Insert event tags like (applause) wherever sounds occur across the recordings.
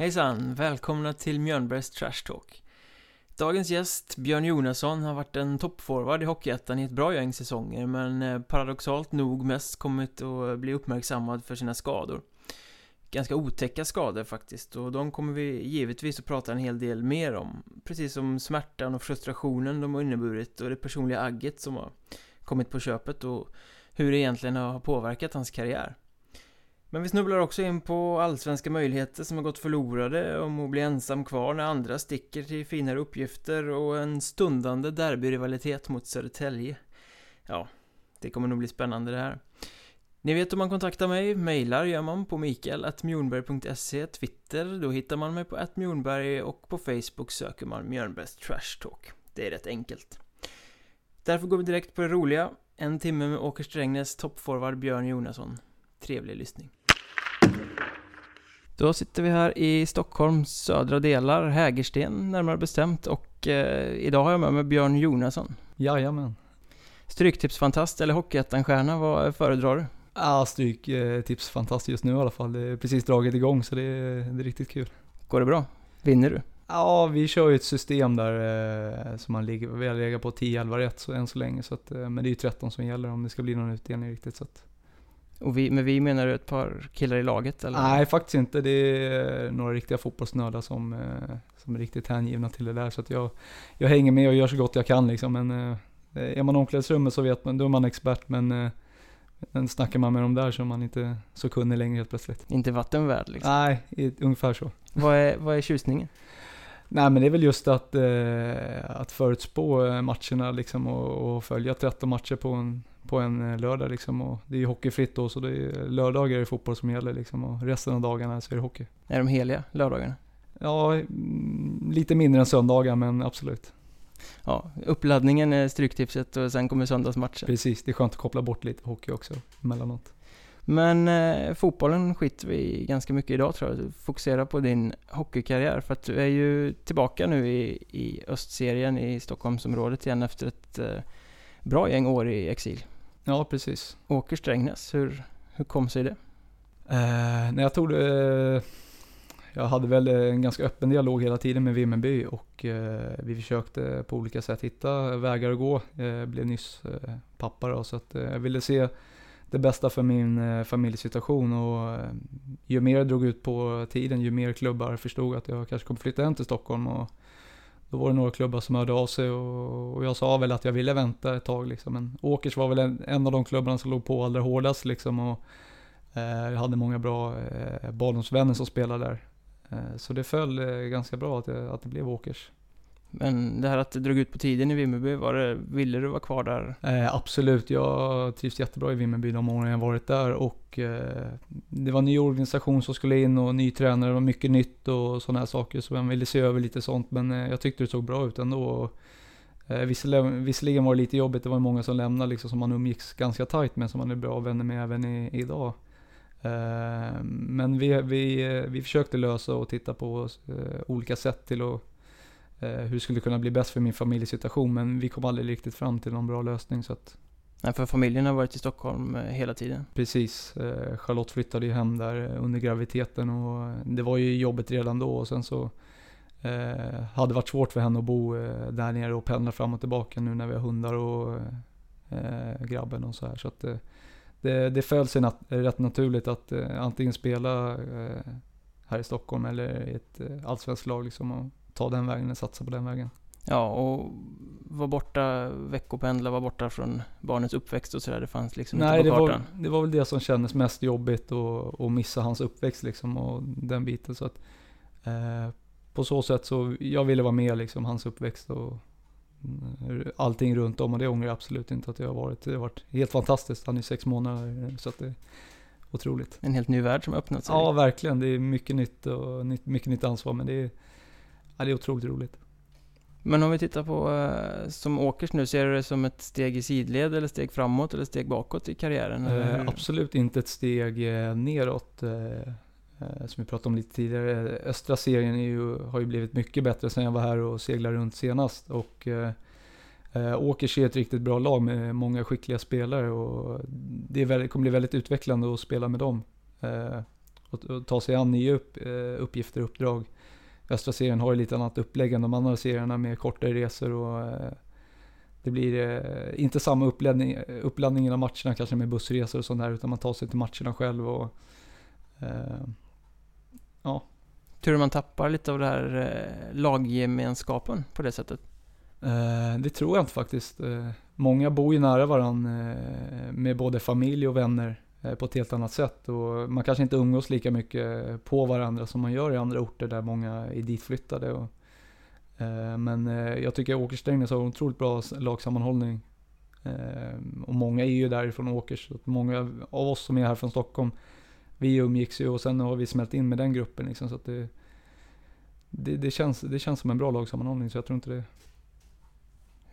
Hejsan! Välkomna till Mjölnbergs Trash Talk. Dagens gäst, Björn Jonasson, har varit en toppforward i Hockeyettan i ett bra gäng säsonger men eh, paradoxalt nog mest kommit att bli uppmärksammad för sina skador. Ganska otäcka skador faktiskt och de kommer vi givetvis att prata en hel del mer om. Precis som smärtan och frustrationen de har inneburit och det personliga agget som har kommit på köpet och hur det egentligen har påverkat hans karriär. Men vi snubblar också in på allsvenska möjligheter som har gått förlorade om att bli ensam kvar när andra sticker till finare uppgifter och en stundande derbyrivalitet mot Södertälje. Ja, det kommer nog bli spännande det här. Ni vet hur man kontaktar mig, mejlar gör man på mikael.mjornberg.se, Twitter, då hittar man mig på atmjornberg och på Facebook söker man Mjörnbergs Trash Talk. Det är rätt enkelt. Därför går vi direkt på det roliga, en timme med Åker Strängnäs toppforward Björn Jonasson. Trevlig lyssning. Då sitter vi här i Stockholms södra delar, Hägersten närmare bestämt och eh, idag har jag med mig Björn Jonasson. Jajamän. Stryktipsfantast eller Hockeyettan-stjärna, vad föredrar du? Ja, stryktipsfantast just nu i alla fall. Det är precis dragit igång så det är, det är riktigt kul. Går det bra? Vinner du? Ja, vi kör ju ett system där eh, som man ligger, vi har legat på 10-11 rätt så, än så länge. Så att, eh, men det är ju 13 som gäller om det ska bli någon utdelning riktigt. Så att. Och vi, med vi menar du ett par killar i laget eller? Nej, faktiskt inte. Det är några riktiga fotbollsnördar som, eh, som är riktigt hängivna till det där. Så jag, jag hänger med och gör så gott jag kan liksom. Men eh, är man i omklädningsrummet så vet man, då är man expert. Men, eh, men snackar man med dem där så är man inte så kunnig längre helt plötsligt. Inte vattenvärd liksom? Nej, ungefär så. Vad är, vad är tjusningen? Nej men det är väl just att, eh, att förutspå matcherna liksom och, och följa 13 matcher på en, på en eh, lördag liksom. Och det är ju hockeyfritt då så det är lördagar är det fotboll som gäller liksom och resten av dagarna så är det hockey. Är de heliga, lördagarna? Ja, mm, lite mindre än söndagar men absolut. Ja, uppladdningen är stryktipset och sen kommer söndagsmatchen. Precis, det är skönt att koppla bort lite hockey också emellanåt. Men eh, fotbollen skiter vi ganska mycket idag tror jag. Fokusera på din hockeykarriär för att du är ju tillbaka nu i, i östserien i Stockholmsområdet igen efter ett eh, bra gäng år i exil. Ja, precis. Åker Strängnäs, hur, hur kom sig det? Eh, när jag tog det, eh, jag hade väl en ganska öppen dialog hela tiden med Vimmerby och eh, vi försökte på olika sätt hitta vägar att gå. Jag blev nyss eh, pappa då, så att eh, jag ville se det bästa för min eh, familjesituation och eh, ju mer jag drog ut på tiden, ju mer klubbar förstod att jag kanske kommer flytta hem till Stockholm och då var det några klubbar som hörde av sig och, och jag sa väl att jag ville vänta ett tag liksom. Men Åkers var väl en, en av de klubbarna som låg på allra hårdast liksom och eh, jag hade många bra eh, barndomsvänner som spelade där. Eh, så det föll eh, ganska bra att att det blev Åkers. Men det här att det drog ut på tiden i Vimmerby, var det, ville du vara kvar där? Eh, absolut, jag trivs jättebra i Vimmerby de åren jag varit där och eh, det var en ny organisation som skulle in och ny tränare, det var mycket nytt och sådana här saker så man ville se över lite sånt men eh, jag tyckte det såg bra ut ändå. Och, eh, visserligen, visserligen var det lite jobbigt, det var många som lämnade liksom som man umgicks ganska tajt med som man är bra vänner med även i, idag. Eh, men vi, vi, eh, vi försökte lösa och titta på eh, olika sätt till att eh, hur det skulle kunna bli bäst för min familjesituation. Men vi kom aldrig riktigt fram till någon bra lösning. Så att, Nej, för familjen har varit i Stockholm eh, hela tiden. precis, eh, Charlotte flyttade ju hem där under graviditeten och det var ju jobbet redan då. Och sen så eh, hade det varit svårt för henne att bo där nere och pendla fram och tillbaka nu när vi har hundar och eh, grabben och så här. Så att eh, det, det föll sig nat- rätt naturligt att eh, antingen spela här i Stockholm eller i ett allsvenskt lag liksom och ta den vägen eller satsa på den vägen. Ja, och var borta, veckopendla, var borta från barnets uppväxt och sådär. Det fanns liksom Nej, inte på kartan. det var väl det som kändes mest jobbigt och, och missa hans uppväxt liksom och den biten. Så att, eh, på så sätt så, jag ville vara med liksom, hans uppväxt och mm, allting runt om och det ångrar jag absolut inte att jag har varit. Det har varit helt fantastiskt. Han är sex månader så att det är otroligt. En helt ny värld som öppnat sig. Ja, verkligen. Det är mycket nytt och mycket nytt ansvar men det är, ja, det är otroligt roligt. Men om vi tittar på, eh, som Åkers nu, ser du det som ett steg i sidled eller steg framåt eller steg bakåt i karriären? Eh, absolut inte ett steg eh, neråt. Eh, eh, som vi pratade om lite tidigare. Östra serien ju, har ju blivit mycket bättre sen jag var här och seglade runt senast. Och Åkers är ett riktigt bra lag med många skickliga spelare och det väldigt, kommer bli väldigt utvecklande att spela med dem. Och, och ta sig an nya upp, uppgifter och uppdrag. Östra serien har ju lite annat upplägg än de andra serierna med kortare resor och eh, det blir eh, inte samma uppladdning, uppladdning av matcherna kanske med bussresor och sånt där utan man tar sig till matcherna själv och eh, ja. Tror du man tappar lite av det här eh, laggemenskapen på det sättet? Eh, det tror jag inte faktiskt. Eh, många bor ju nära varandra eh, med både familj och vänner eh, Eh, på ett helt annat sätt och man kanske inte umgås lika mycket på varandra som man gör i andra orter där många är ditflyttade. Och, Eh, men eh, jag tycker Åkers-Strängnäs har otroligt bra lagsammanhållning. Eh, och många är ju därifrån Åkers. Så många av oss som är här från Stockholm, vi umgicks ju och sen har vi smält in med den gruppen. Liksom, så att det, det, det, känns, det känns som en bra lagsammanhållning så jag tror inte det...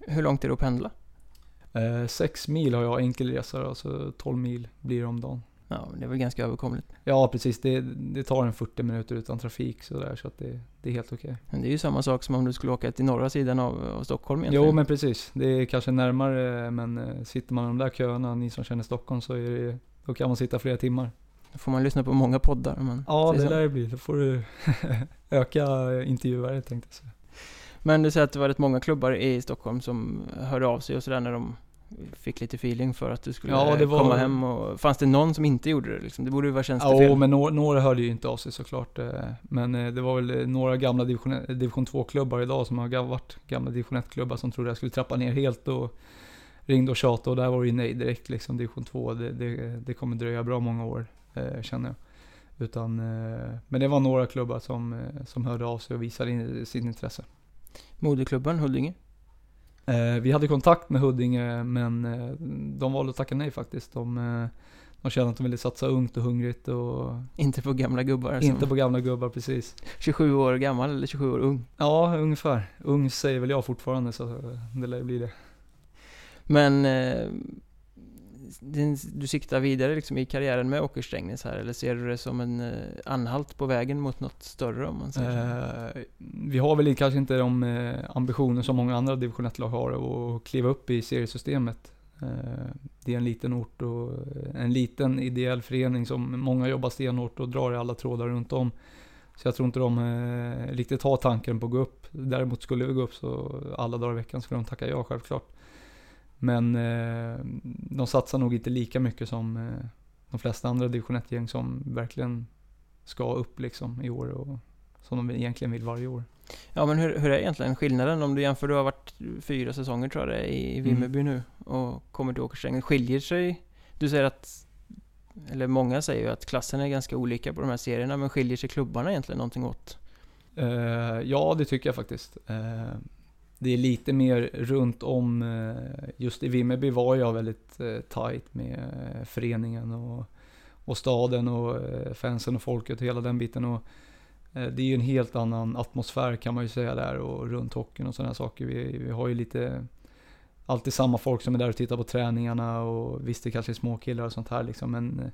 Hur långt är det att pendla? Sex mil har jag enkelresa, alltså 12 mil blir det om dagen. Ja, det är väl ganska överkomligt. Ja, precis. Det, det tar en 40 minuter utan trafik sådär, så att det, det är helt okej. Okay. Men det är ju samma sak som om du skulle åka till norra sidan av, av Stockholm egentligen. Jo, men precis. Det är kanske närmare, men eh, sitter man i de där köerna, ni som känner Stockholm, så är det, då kan man sitta flera timmar. Då får man lyssna på många poddar. Men ja, det lär det bli. Då får du (laughs) öka intervjuare tänkte jag säga. Men du säger att det var rätt många klubbar i Stockholm som hörde av sig och sådär när de fick lite feeling för att du skulle ja, var... komma hem och... Fanns det någon som inte gjorde det liksom? Det borde ju vara tjänstefel. Ja, men några, några hörde ju inte av sig såklart. Eh, men eh, det var väl några gamla division, division 2-klubbar idag som har varit gamla division 1-klubbar som trodde jag skulle trappa ner helt och ringde och tjatade och där var det ju nej direkt liksom. Division 2, det, det, det kommer dröja bra många år eh, känner jag. Utan, men det var några klubbar som, som hörde av sig och visade in, sitt intresse. Moderklubben Huddinge? Eh, vi hade kontakt med Huddinge men eh, de valde att tacka nej faktiskt. De, eh, de kände att de ville satsa ungt och hungrigt och... Inte på gamla gubbar? Inte som... på gamla gubbar, precis. 27 år gammal eller 27 år ung? Ja, ungefär. Ung säger väl jag fortfarande så det lär bli det. Men din, du siktar vidare liksom i karriären med Åkersträngnäs här eller ser du det som en eh, anhalt på vägen mot något större om man säger eh, Vi har väl kanske inte de eh, ambitioner som många andra division 1-lag har att kliva upp i seriesystemet. Eh, det är en liten ort och eh, en liten ideell förening som många jobbar stenhårt och drar i alla trådar runt om. Så jag tror inte de eh, riktigt har tanken på att gå upp. Däremot skulle vi gå upp så alla dagar i veckan skulle de tacka ja självklart. Men eh, de satsar nog inte lika mycket som eh, de flesta andra division 1-gäng som verkligen ska upp liksom i år och som de egentligen vill varje år. Ja men hur, hur är egentligen skillnaden om du jämför, du har varit fyra säsonger tror jag det är i Vimmerby mm. nu och kommer till Åkersträngen. Skiljer sig, du säger att, eller många säger ju att klassen är ganska olika på de här serierna, men skiljer sig klubbarna egentligen någonting åt? Uh, ja det tycker jag faktiskt. Uh, det är lite mer runt om, eh, just i Vimmerby var jag väldigt eh, tight med eh, föreningen och, och staden och fansen och folket och hela den biten. Och det är ju en helt annan atmosfär kan man ju säga där och runt hockeyn och sådana saker. Vi, vi har ju lite alltid samma folk som är där och tittar på träningarna och visst det kanske är småkillar och sånt här liksom men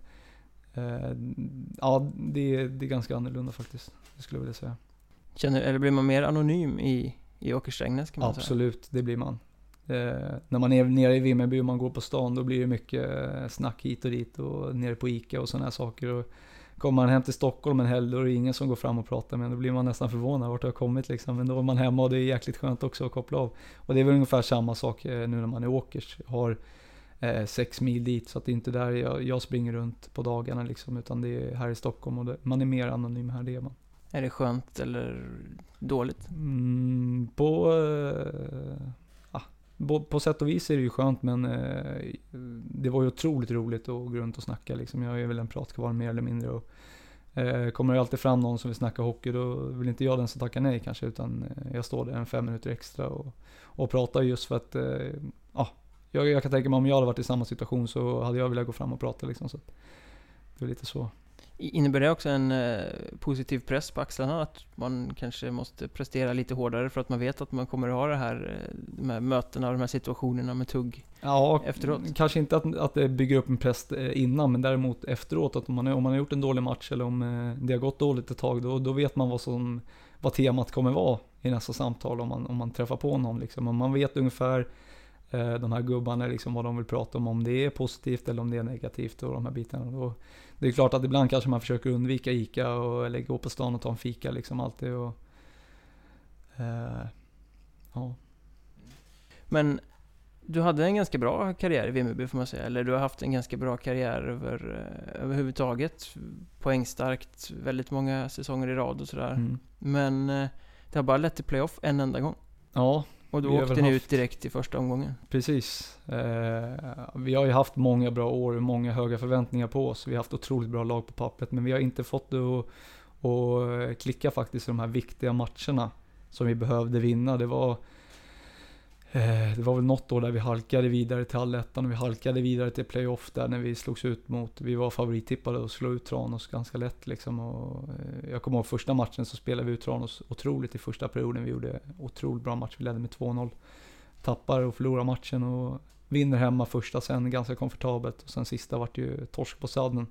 ja, det, det är ganska annorlunda faktiskt. Det skulle jag vilja säga. Känner, eller blir man mer anonym i i Åkersträngnäs kan man Absolut, säga. det blir man. Eh, när man är nere i Vimmerby och man går på stan då blir det mycket eh, snack hit och dit och nere på Ica och sådana här saker. Och kommer man hem till Stockholm en helg då är det ingen som går fram och pratar med en. Då blir man nästan förvånad vart det har kommit liksom. Men då är man hemma och det är jäkligt skönt också att koppla av. Och det är väl ungefär samma sak eh, nu när man är Åkers. Jag har eh, sex mil dit så att det är inte där jag, jag springer runt på dagarna liksom. Utan det är här i Stockholm och det, man är mer anonym här, det är man. Är det skönt eller dåligt? Mm, på, äh, på, på sätt och vis är det ju skönt men äh, det var ju otroligt roligt att gå runt och snacka liksom. Jag är väl en pratkvarn mer eller mindre. Och, äh, kommer det alltid fram någon som vill snacka hockey då vill inte jag den som tackar nej kanske utan jag står där en fem minuter extra och, och pratar just för att ja, jag, jag kan tänka mig om jag hade varit i samma situation så hade jag velat gå fram och prata liksom. Så det är lite så. Innebär det också en eh, positiv press på axlarna? Att man kanske måste prestera lite hårdare för att man vet att man kommer att ha det här, eh, de här mötena och de här situationerna med tugg ja, efteråt? Kanske inte att, att det bygger upp en press eh, innan, men däremot efteråt. Att om man, om man har gjort en dålig match eller om det har gått dåligt ett tag, då, då vet man vad, som, vad temat kommer vara i nästa samtal om man, om man träffar på någon. Liksom. man vet ungefär eh, de här gubbarna, liksom vad de vill prata om, om det är positivt eller om det är negativt och de här bitarna. Och det är klart att ibland kanske man försöker undvika ICA och eller gå på stan och ta en fika liksom alltid. Och, eh, ja. Men du hade en ganska bra karriär i Vimmerby får man säga, eller du har haft en ganska bra karriär över, eh, överhuvudtaget. Poängstarkt, väldigt många säsonger i rad och sådär. Mm. Men eh, det har bara lett till playoff en enda gång. Ja, Och då Vi åkte ni haft- ut direkt i första omgången. Precis. Eh, vi har ju haft många bra år och många höga förväntningar på oss. Vi har haft otroligt bra lag på pappret, men vi har inte fått det att, att klicka faktiskt i de här viktiga matcherna som vi behövde vinna. Det var, Eh, det var väl något år där vi halkade vidare till allettan och vi halkade vidare till playoff där när vi slogs ut mot, vi var favorittippade och slog ut Tranås ganska lätt liksom. Och, eh, jag kommer ihåg första matchen så spelade vi ut Tranås otroligt i första perioden. Vi gjorde otroligt bra match, vi ledde med 2-0 tappar och förlorar matchen och vinner hemma första sen ganska komfortabelt och sen sista vart ju torsk på sadden.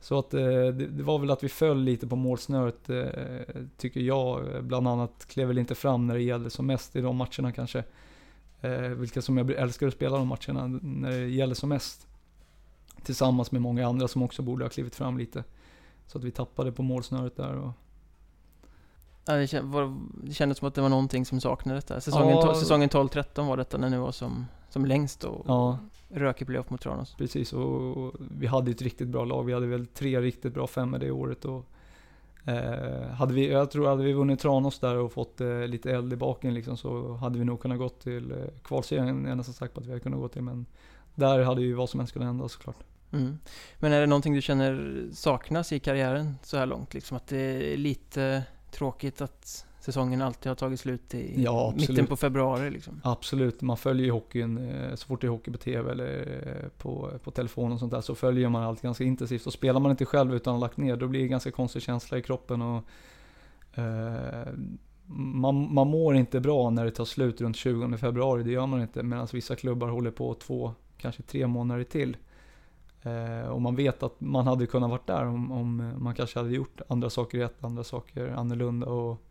Så att eh, det, det var väl att vi föll lite på målsnöret tycker jag. Bland annat klev väl inte fram när det gällde som mest i de matcherna kanske. Eh, vilka som jag älskar att spela de matcherna när det gäller som mest. Tillsammans med många andra som också borde ha klivit fram lite. Så att vi tappade på målsnöret där och Ja, det, kändes som att det var någonting som saknades där. Säsongen, Ja. säsongen 12-13 var detta när ni var som, som längst och, Ja. rök i playoff mot Tranås. Precis, och vi hade ett riktigt bra lag. Vi hade väl tre riktigt bra femmor det året. Och, eh, hade vi, jag tror hade vi vunnit Tranås där och fått eh, lite eld i baken liksom, så hade vi nog kunnat gå till eh, kvalserien. Jag är nästan säker på att vi hade kunnat gå till. Men där hade ju vad som helst kunnat hända såklart. Mm. Men är det någonting du känner saknas i karriären så här långt? Liksom att det är lite tråkigt att säsongen alltid har tagit slut i Ja, mitten på februari liksom? Absolut, man följer ju hockeyn eh, så fort det är hockey på TV eller eh, på, på telefon och sånt där så följer man allt ganska intensivt. Och spelar man inte själv utan har lagt ner då blir det ganska konstig känsla i kroppen och eh, man, man mår inte bra när det tar slut runt 20 februari, det gör man inte. Medan vissa klubbar håller på två, kanske tre månader till. Eh, och man vet att man hade kunnat varit där om, om man kanske hade gjort andra saker rätt, andra saker annorlunda. Och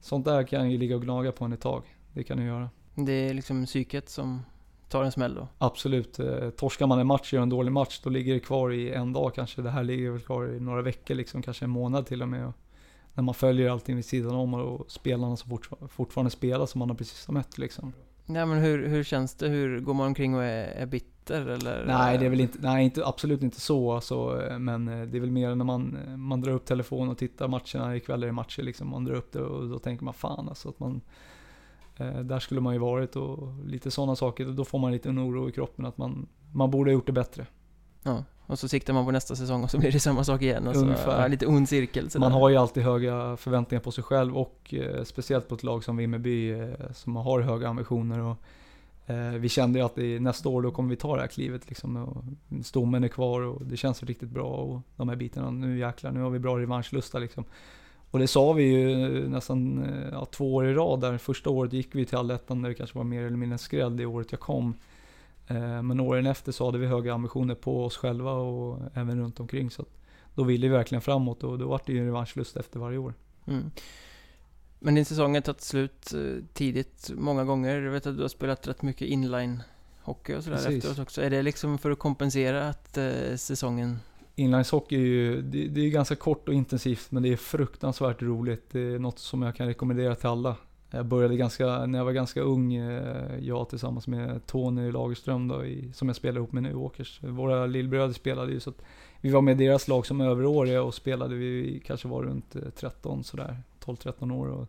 sånt där kan ju ligga och gnaga på en ett tag. Det kan det göra. Det är liksom psyket som tar en smäll då? Absolut. Eh, torskar man en match, gör en dålig match, då ligger det kvar i en dag kanske. Det här ligger väl kvar i några veckor, liksom, kanske en månad till och med. Och när man följer allting vid sidan om och spelarna som fort, fortfarande spelar som man har precis har mött liksom. Nej men hur, hur känns det? Hur går man omkring och är, är bitter eller? Nej, det är väl inte, nej, inte, absolut inte så alltså, Men eh, det är väl mer när man, man drar upp telefonen och tittar matcherna, ikväll är det matcher liksom. Man drar upp det och då tänker man fan alltså att man eh, Där skulle man ju varit och lite sådana saker. Då får man lite en oro i kroppen att man, man borde ha gjort det bättre. Ja, och så siktar man på nästa säsong och så blir det samma sak igen. Och så, ja, lite ond cirkel sådär. Man har ju alltid höga förväntningar på sig själv och eh, speciellt på ett lag som Vimmerby eh, som har höga ambitioner. Och, eh, vi kände ju att i nästa år då kommer vi ta det här klivet liksom. Och stommen är kvar och det känns riktigt bra och de här bitarna. Nu jäklar, nu har vi bra revanschlusta liksom. Och det sa vi ju eh, nästan eh, ja, två år i rad där. Första året gick vi till allettan där det kanske var mer eller mindre skräll det året jag kom. Eh, Men åren efter så hade vi höga ambitioner på oss själva och även runt omkring. Så då ville vi verkligen framåt och då var det ju en revanschlust efter varje år. Mm. Men din säsong har tagit slut eh, tidigt, många gånger. Jag vet att du har spelat rätt mycket inline-hockey och sådär Precis. efteråt också. Är det liksom för att kompensera att eh, säsongen... Inlineshockey är ju, det, det är ganska kort och intensivt men det är fruktansvärt roligt. Det är något som jag kan rekommendera till alla. Jag började ganska, när jag var ganska ung, eh, jag tillsammans med Tony Lagerström då, i, som jag spelar ihop med nu, Åkers. Våra lillbröder spelade ju så att vi var med i deras lag som överåriga och spelade, vi kanske var runt eh, 13 sådär, 12-13 år. Och,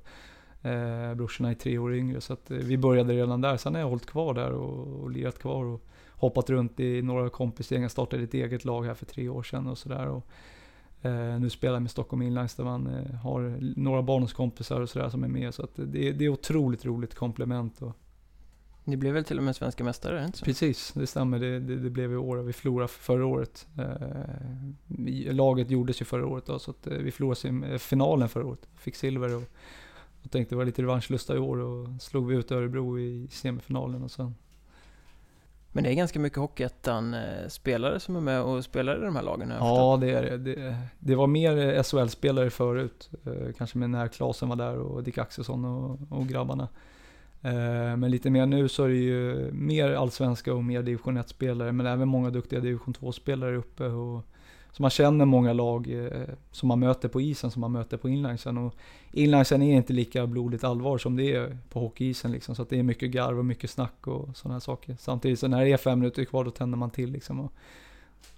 eh, brorsorna är tre år yngre så att eh, vi började redan där. Sen har jag hållit kvar där och, och lirat kvar och hoppat runt i några kompisgäng. Jag startade ett eget lag här för tre år sedan och sådär. Eh, nu spelar jag med Stockholm Inlines där man eh, har några barndomskompisar och sådär som är med. Så att det, det är otroligt roligt komplement. Och, Ni blev väl till och med svenska mästare, inte så? precis, det stämmer. Det, det, det blev i år och vi förlorade förra året. Eh, laget gjordes ju förra året då, så att eh, vi förlorade eh, finalen förra året. Fick silver och, och tänkte det var lite revanschlusta i år och slog vi ut Örebro i semifinalen och sen men det är ganska mycket Hockeyettan-spelare som är med och spelar i de här lagen. Ja, det är det. det. Det var mer SHL-spelare förut. Eh, kanske med när Klasen var där och Dick Axelsson och, och grabbarna. Eh, men lite mer nu så är det ju mer allsvenska och mer division 1-spelare, men även många duktiga division 2-spelare uppe. Och, så man känner många lag eh, som man möter på isen som man möter på inlinesen. Och inlinesen är inte lika blodigt allvar som det är på hockeyisen liksom. Så att det är mycket garv och mycket snack och sådana här saker. Samtidigt så när det är fem minuter kvar då tänder man till liksom. Och,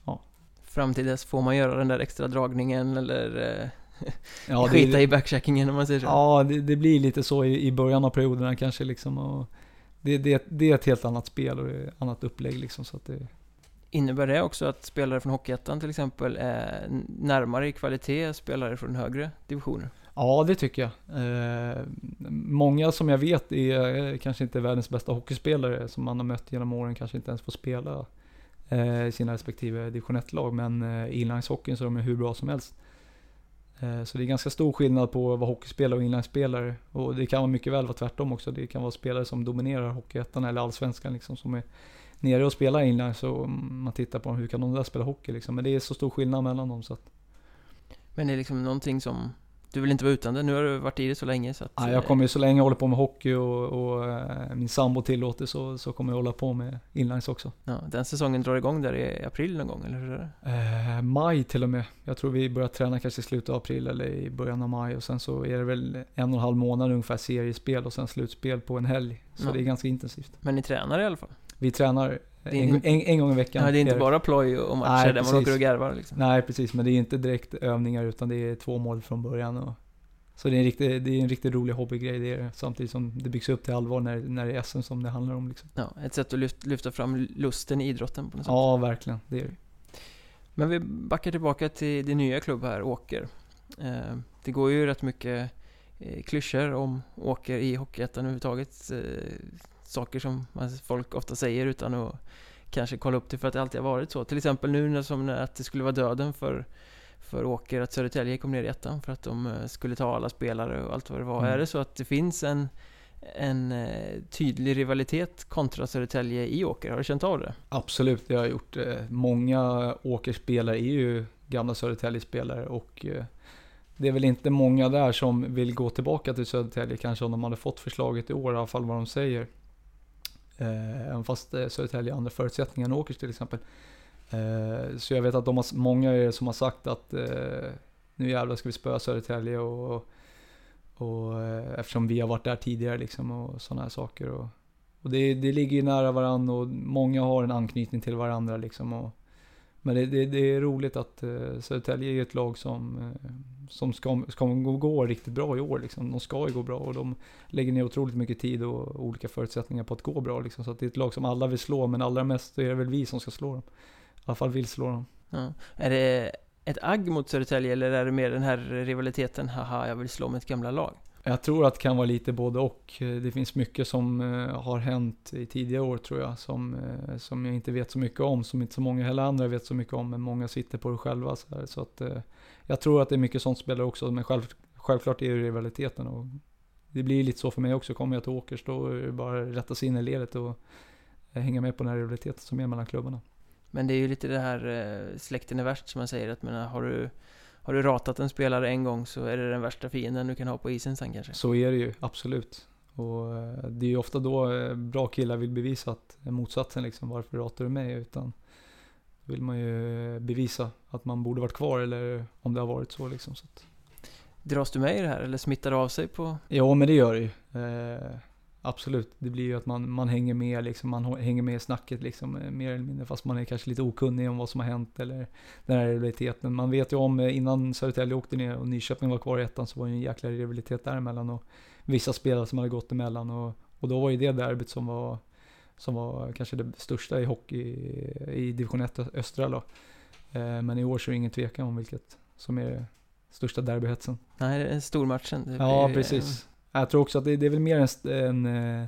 ja. Fram till dess får man göra den där extra dragningen eller eh, (laughs) ja, skita det, i backcheckingen om man säger så. Ja, det, det blir lite så i, i, början av perioderna kanske liksom. Och det, det, det är ett helt annat spel och ett annat upplägg liksom. Så att det, Innebär det också att spelare från Hockeyettan till exempel är närmare i kvalitet spelare från högre divisioner? Ja, det tycker jag. Eh, många som jag vet är eh, kanske inte världens bästa hockeyspelare som man har mött genom åren kanske inte ens får spela eh, i sina respektive division 1-lag. Men eh, i inlineshockeyn så är de hur bra som helst. Eh, så det är ganska stor skillnad på att vara hockeyspelare och inlinespelare. Och det kan vara mycket väl vara tvärtom också. Det kan vara spelare som dominerar Hockeyettan eller Allsvenskan liksom som är nere och spelar inline så man tittar på hur kan de där spela hockey liksom. Men det är så stor skillnad mellan dem så att. Men det är liksom någonting som du vill inte vara utan det? Nu har du varit i det så länge så att, ja, jag kommer ju så länge jag håller på med hockey och, och äh, min sambo tillåter så, så kommer jag hålla på med inlines också. Ja, den säsongen drar igång där i april någon gång, eller hur är det? Eh, maj till och med. Jag tror vi börjar träna kanske i slutet av april eller i början av maj och sen så är det väl en och en halv månad ungefär seriespel och sen slutspel på en helg. Så ja. det är ganska intensivt. Men ni tränar i alla fall? Vi tränar en, en, en, gång i veckan. Ja, det är inte bara ploj och matcher Nej, där precis. man åker och garvar liksom. Nej, precis. Men det är inte direkt övningar utan det är två mål från början. Och, så det är en riktigt, det är en riktigt rolig hobbygrej det är. Samtidigt som det byggs upp till allvar när, när det är SM som det handlar om. Liksom. Ja, ett sätt att lyfta, lyfta fram lusten i idrotten på något sätt. Ja, verkligen. Det är det. Men vi backar tillbaka till din nya klubb här, Åker. Eh, det går ju rätt mycket eh, klyschor om Åker i Hockeyettan överhuvudtaget. Saker som folk ofta säger utan att kanske kolla upp det för att det alltid har varit så. Till exempel nu när som att det skulle vara döden för, för Åker att Södertälje kom ner i ettan för att de eh, skulle ta alla spelare och allt vad det var. Mm. Är det så att det finns en, en eh, tydlig rivalitet kontra Södertälje i Åker? Har du känt av det? Absolut, det har jag gjort. Eh, många Åkerspelare är ju gamla Södertälje-spelare och det är väl inte många där som vill gå tillbaka till Södertälje kanske om de hade fått förslaget i år, i alla fall vad de säger. Eh, även fast eh, Södertälje har andra förutsättningar än Åkers till exempel. Eh, så jag vet att de har, många är som har sagt att eh, nu jävlar ska vi spöa Södertälje och, och eh, eftersom vi har varit där tidigare liksom och sådana här saker. Och, och det, det ligger ju nära varandra och många har en anknytning till varandra liksom. Och, men det, det, det, är roligt att uh, Södertälje är ett lag som, uh, som ska, ska gå, gå riktigt bra i år. Liksom. De ska ju gå bra och de lägger ner otroligt mycket tid och olika förutsättningar på att gå bra. Liksom. Så det är ett lag som alla vill slå, men allra mest är det väl vi som ska slå dem. I alla fall vill slå dem. Ja. Är det ett agg mot Södertälje eller är det mer den här rivaliteten, haha, jag vill slå mitt gamla lag? Jag tror att det kan vara lite både och. Det finns mycket som eh, har hänt i tidigare år tror jag, som, eh, som jag inte vet så mycket om, som inte så många heller andra vet så mycket om, men många sitter på det själva. Så, här, så att, eh, jag tror att det är mycket sånt spelar också, men själv, självklart är det rivaliteten. Och det blir lite så för mig också, kommer jag till Åkers då är det bara att rätta sig in i ledet och hänga med på den här rivaliteten som är mellan klubbarna. Men det är ju lite det här släkten är värst som man säger, att men, har du har du ratat en spelare en gång så är det den värsta fienden du kan ha på isen sen kanske. Så är det ju, absolut. Och eh, det är ju ofta då eh, bra killar vill bevisa att motsatsen liksom, varför ratar du mig? Utan då vill man ju bevisa att man borde varit kvar eller om det har varit så liksom. Så att... Dras du med i det här eller smittar det av sig på? Ja men det gör det ju. Eh, absolut, det blir ju att man, man hänger med liksom, man hänger med i snacket liksom, eh, mer eller mindre, fast man är kanske lite okunnig om vad som har hänt eller den här rivaliteten. Man vet ju om, eh, innan Södertälje åkte ner och Nyköping var kvar i ettan så var det en jäkla rivalitet däremellan och vissa spelare som hade gått emellan och, och då var ju det derbyt som var, som var kanske det största i hockey i division 1 östra då. Eh, men i år så är det ingen tvekan om vilket som är största derbyhetsen. Nej, det är stormatchen. Ja, precis. Jag tror också att det, det är väl mer en, en, eh,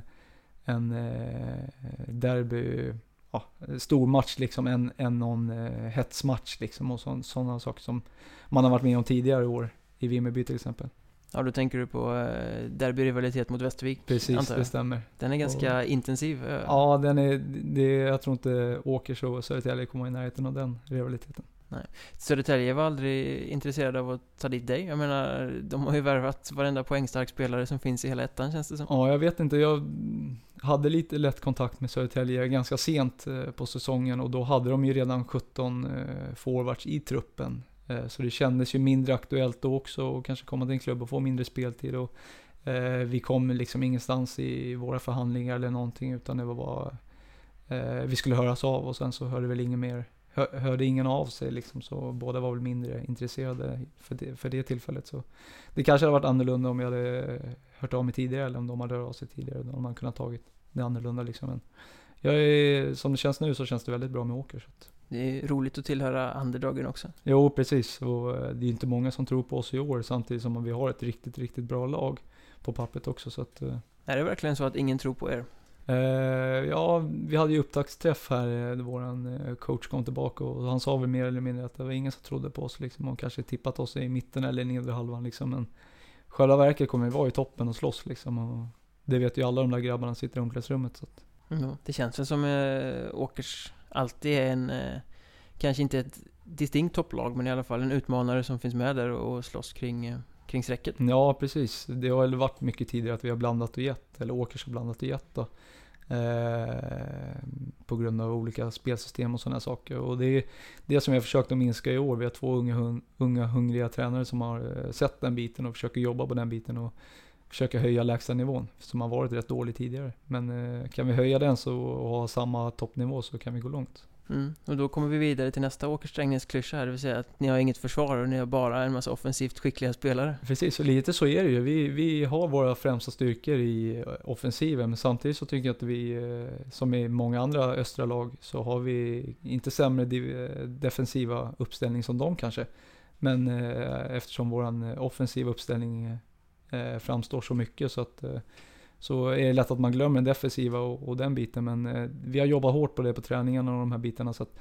en eh, derby, ja, stor match liksom, än, än någon eh, hetsmatch liksom och sådana saker som man har varit med om tidigare år i Vimmerby till exempel. Ja, då tänker du på derbyrivalitet mot Västervik? Precis, det stämmer. Den är ganska och, intensiv. Ja, den är, det, jag tror inte Åkers och Södertälje kommer i närheten av den rivaliteten. Södertälje var aldrig intresserade av att ta dit dig. Jag menar, de har ju värvat varenda poängstark spelare som finns i hela ettan känns det som. Ja, jag vet inte. Jag hade lite lätt kontakt med Södertälje ganska sent eh, på säsongen och då hade de ju redan 17 eh, forwards i truppen. Eh, så det kändes ju mindre aktuellt då också att kanske komma till en klubb och få mindre speltid. Och vi kom liksom ingenstans i våra förhandlingar eller någonting utan det var bara vi skulle höras av och sen så hörde väl ingen mer hörde ingen av sig liksom, så båda var väl mindre intresserade för det, för det tillfället. Så det kanske hade varit annorlunda om jag hade hört av mig tidigare eller om de hade hört av sig tidigare. Då man kunnat tagit det annorlunda liksom. Men jag är, som det känns nu så känns det väldigt bra med Åker. Så att. Det är roligt att tillhöra underdogen också. Jo, precis. Och eh, det är inte många som tror på oss i år samtidigt som vi har ett riktigt, riktigt bra lag på pappret också. Så att, eh. är det verkligen så att ingen tror på er? Uh, ja, vi hade ju upptaktsträff här, eh, våran uh, coach kom tillbaka och han sa väl mer eller mindre att det var ingen som trodde på oss liksom och kanske tippat oss i mitten eller nedre halvan liksom. Men själva verket kommer vi vara i toppen och slåss liksom och det vet ju alla de där grabbarna som sitter i omklädningsrummet. Så att. Mm, det känns väl som uh, Åkers alltid är en, uh, kanske inte ett distinkt topplag men i alla fall en utmanare som finns med där och slåss kring kring strecket. Ja, precis. Det har väl varit mycket tidigare att vi har blandat och gett, eller Åkers har blandat och gett då. Eh, på grund av olika spelsystem och sådana saker. Och det är det som jag försökt att minska i år. Vi har två unga, unga hungriga tränare som har eh, sett den biten och försöker jobba på den biten och försöka höja lägstanivån som har varit rätt dålig tidigare. Men eh, kan vi höja den så och ha samma toppnivå så kan vi gå långt. Mm. Och då kommer vi vidare till nästa Åker Strängnäs-klyscha här, det vill säga att ni har inget försvar och ni har bara en massa offensivt skickliga spelare. Precis, och lite så är det ju. Vi, vi har våra främsta styrkor i eh, offensiven, men samtidigt så tycker jag att vi, eh, som i många andra östra lag, så har vi inte sämre eh, defensiva uppställning som de kanske. Men eh, eftersom våran offensiva uppställning eh, framstår så mycket så att så är det lätt att man glömmer den defensiva och, och den biten. Men eh, vi har jobbat hårt på det på träningarna och de här bitarna. Så att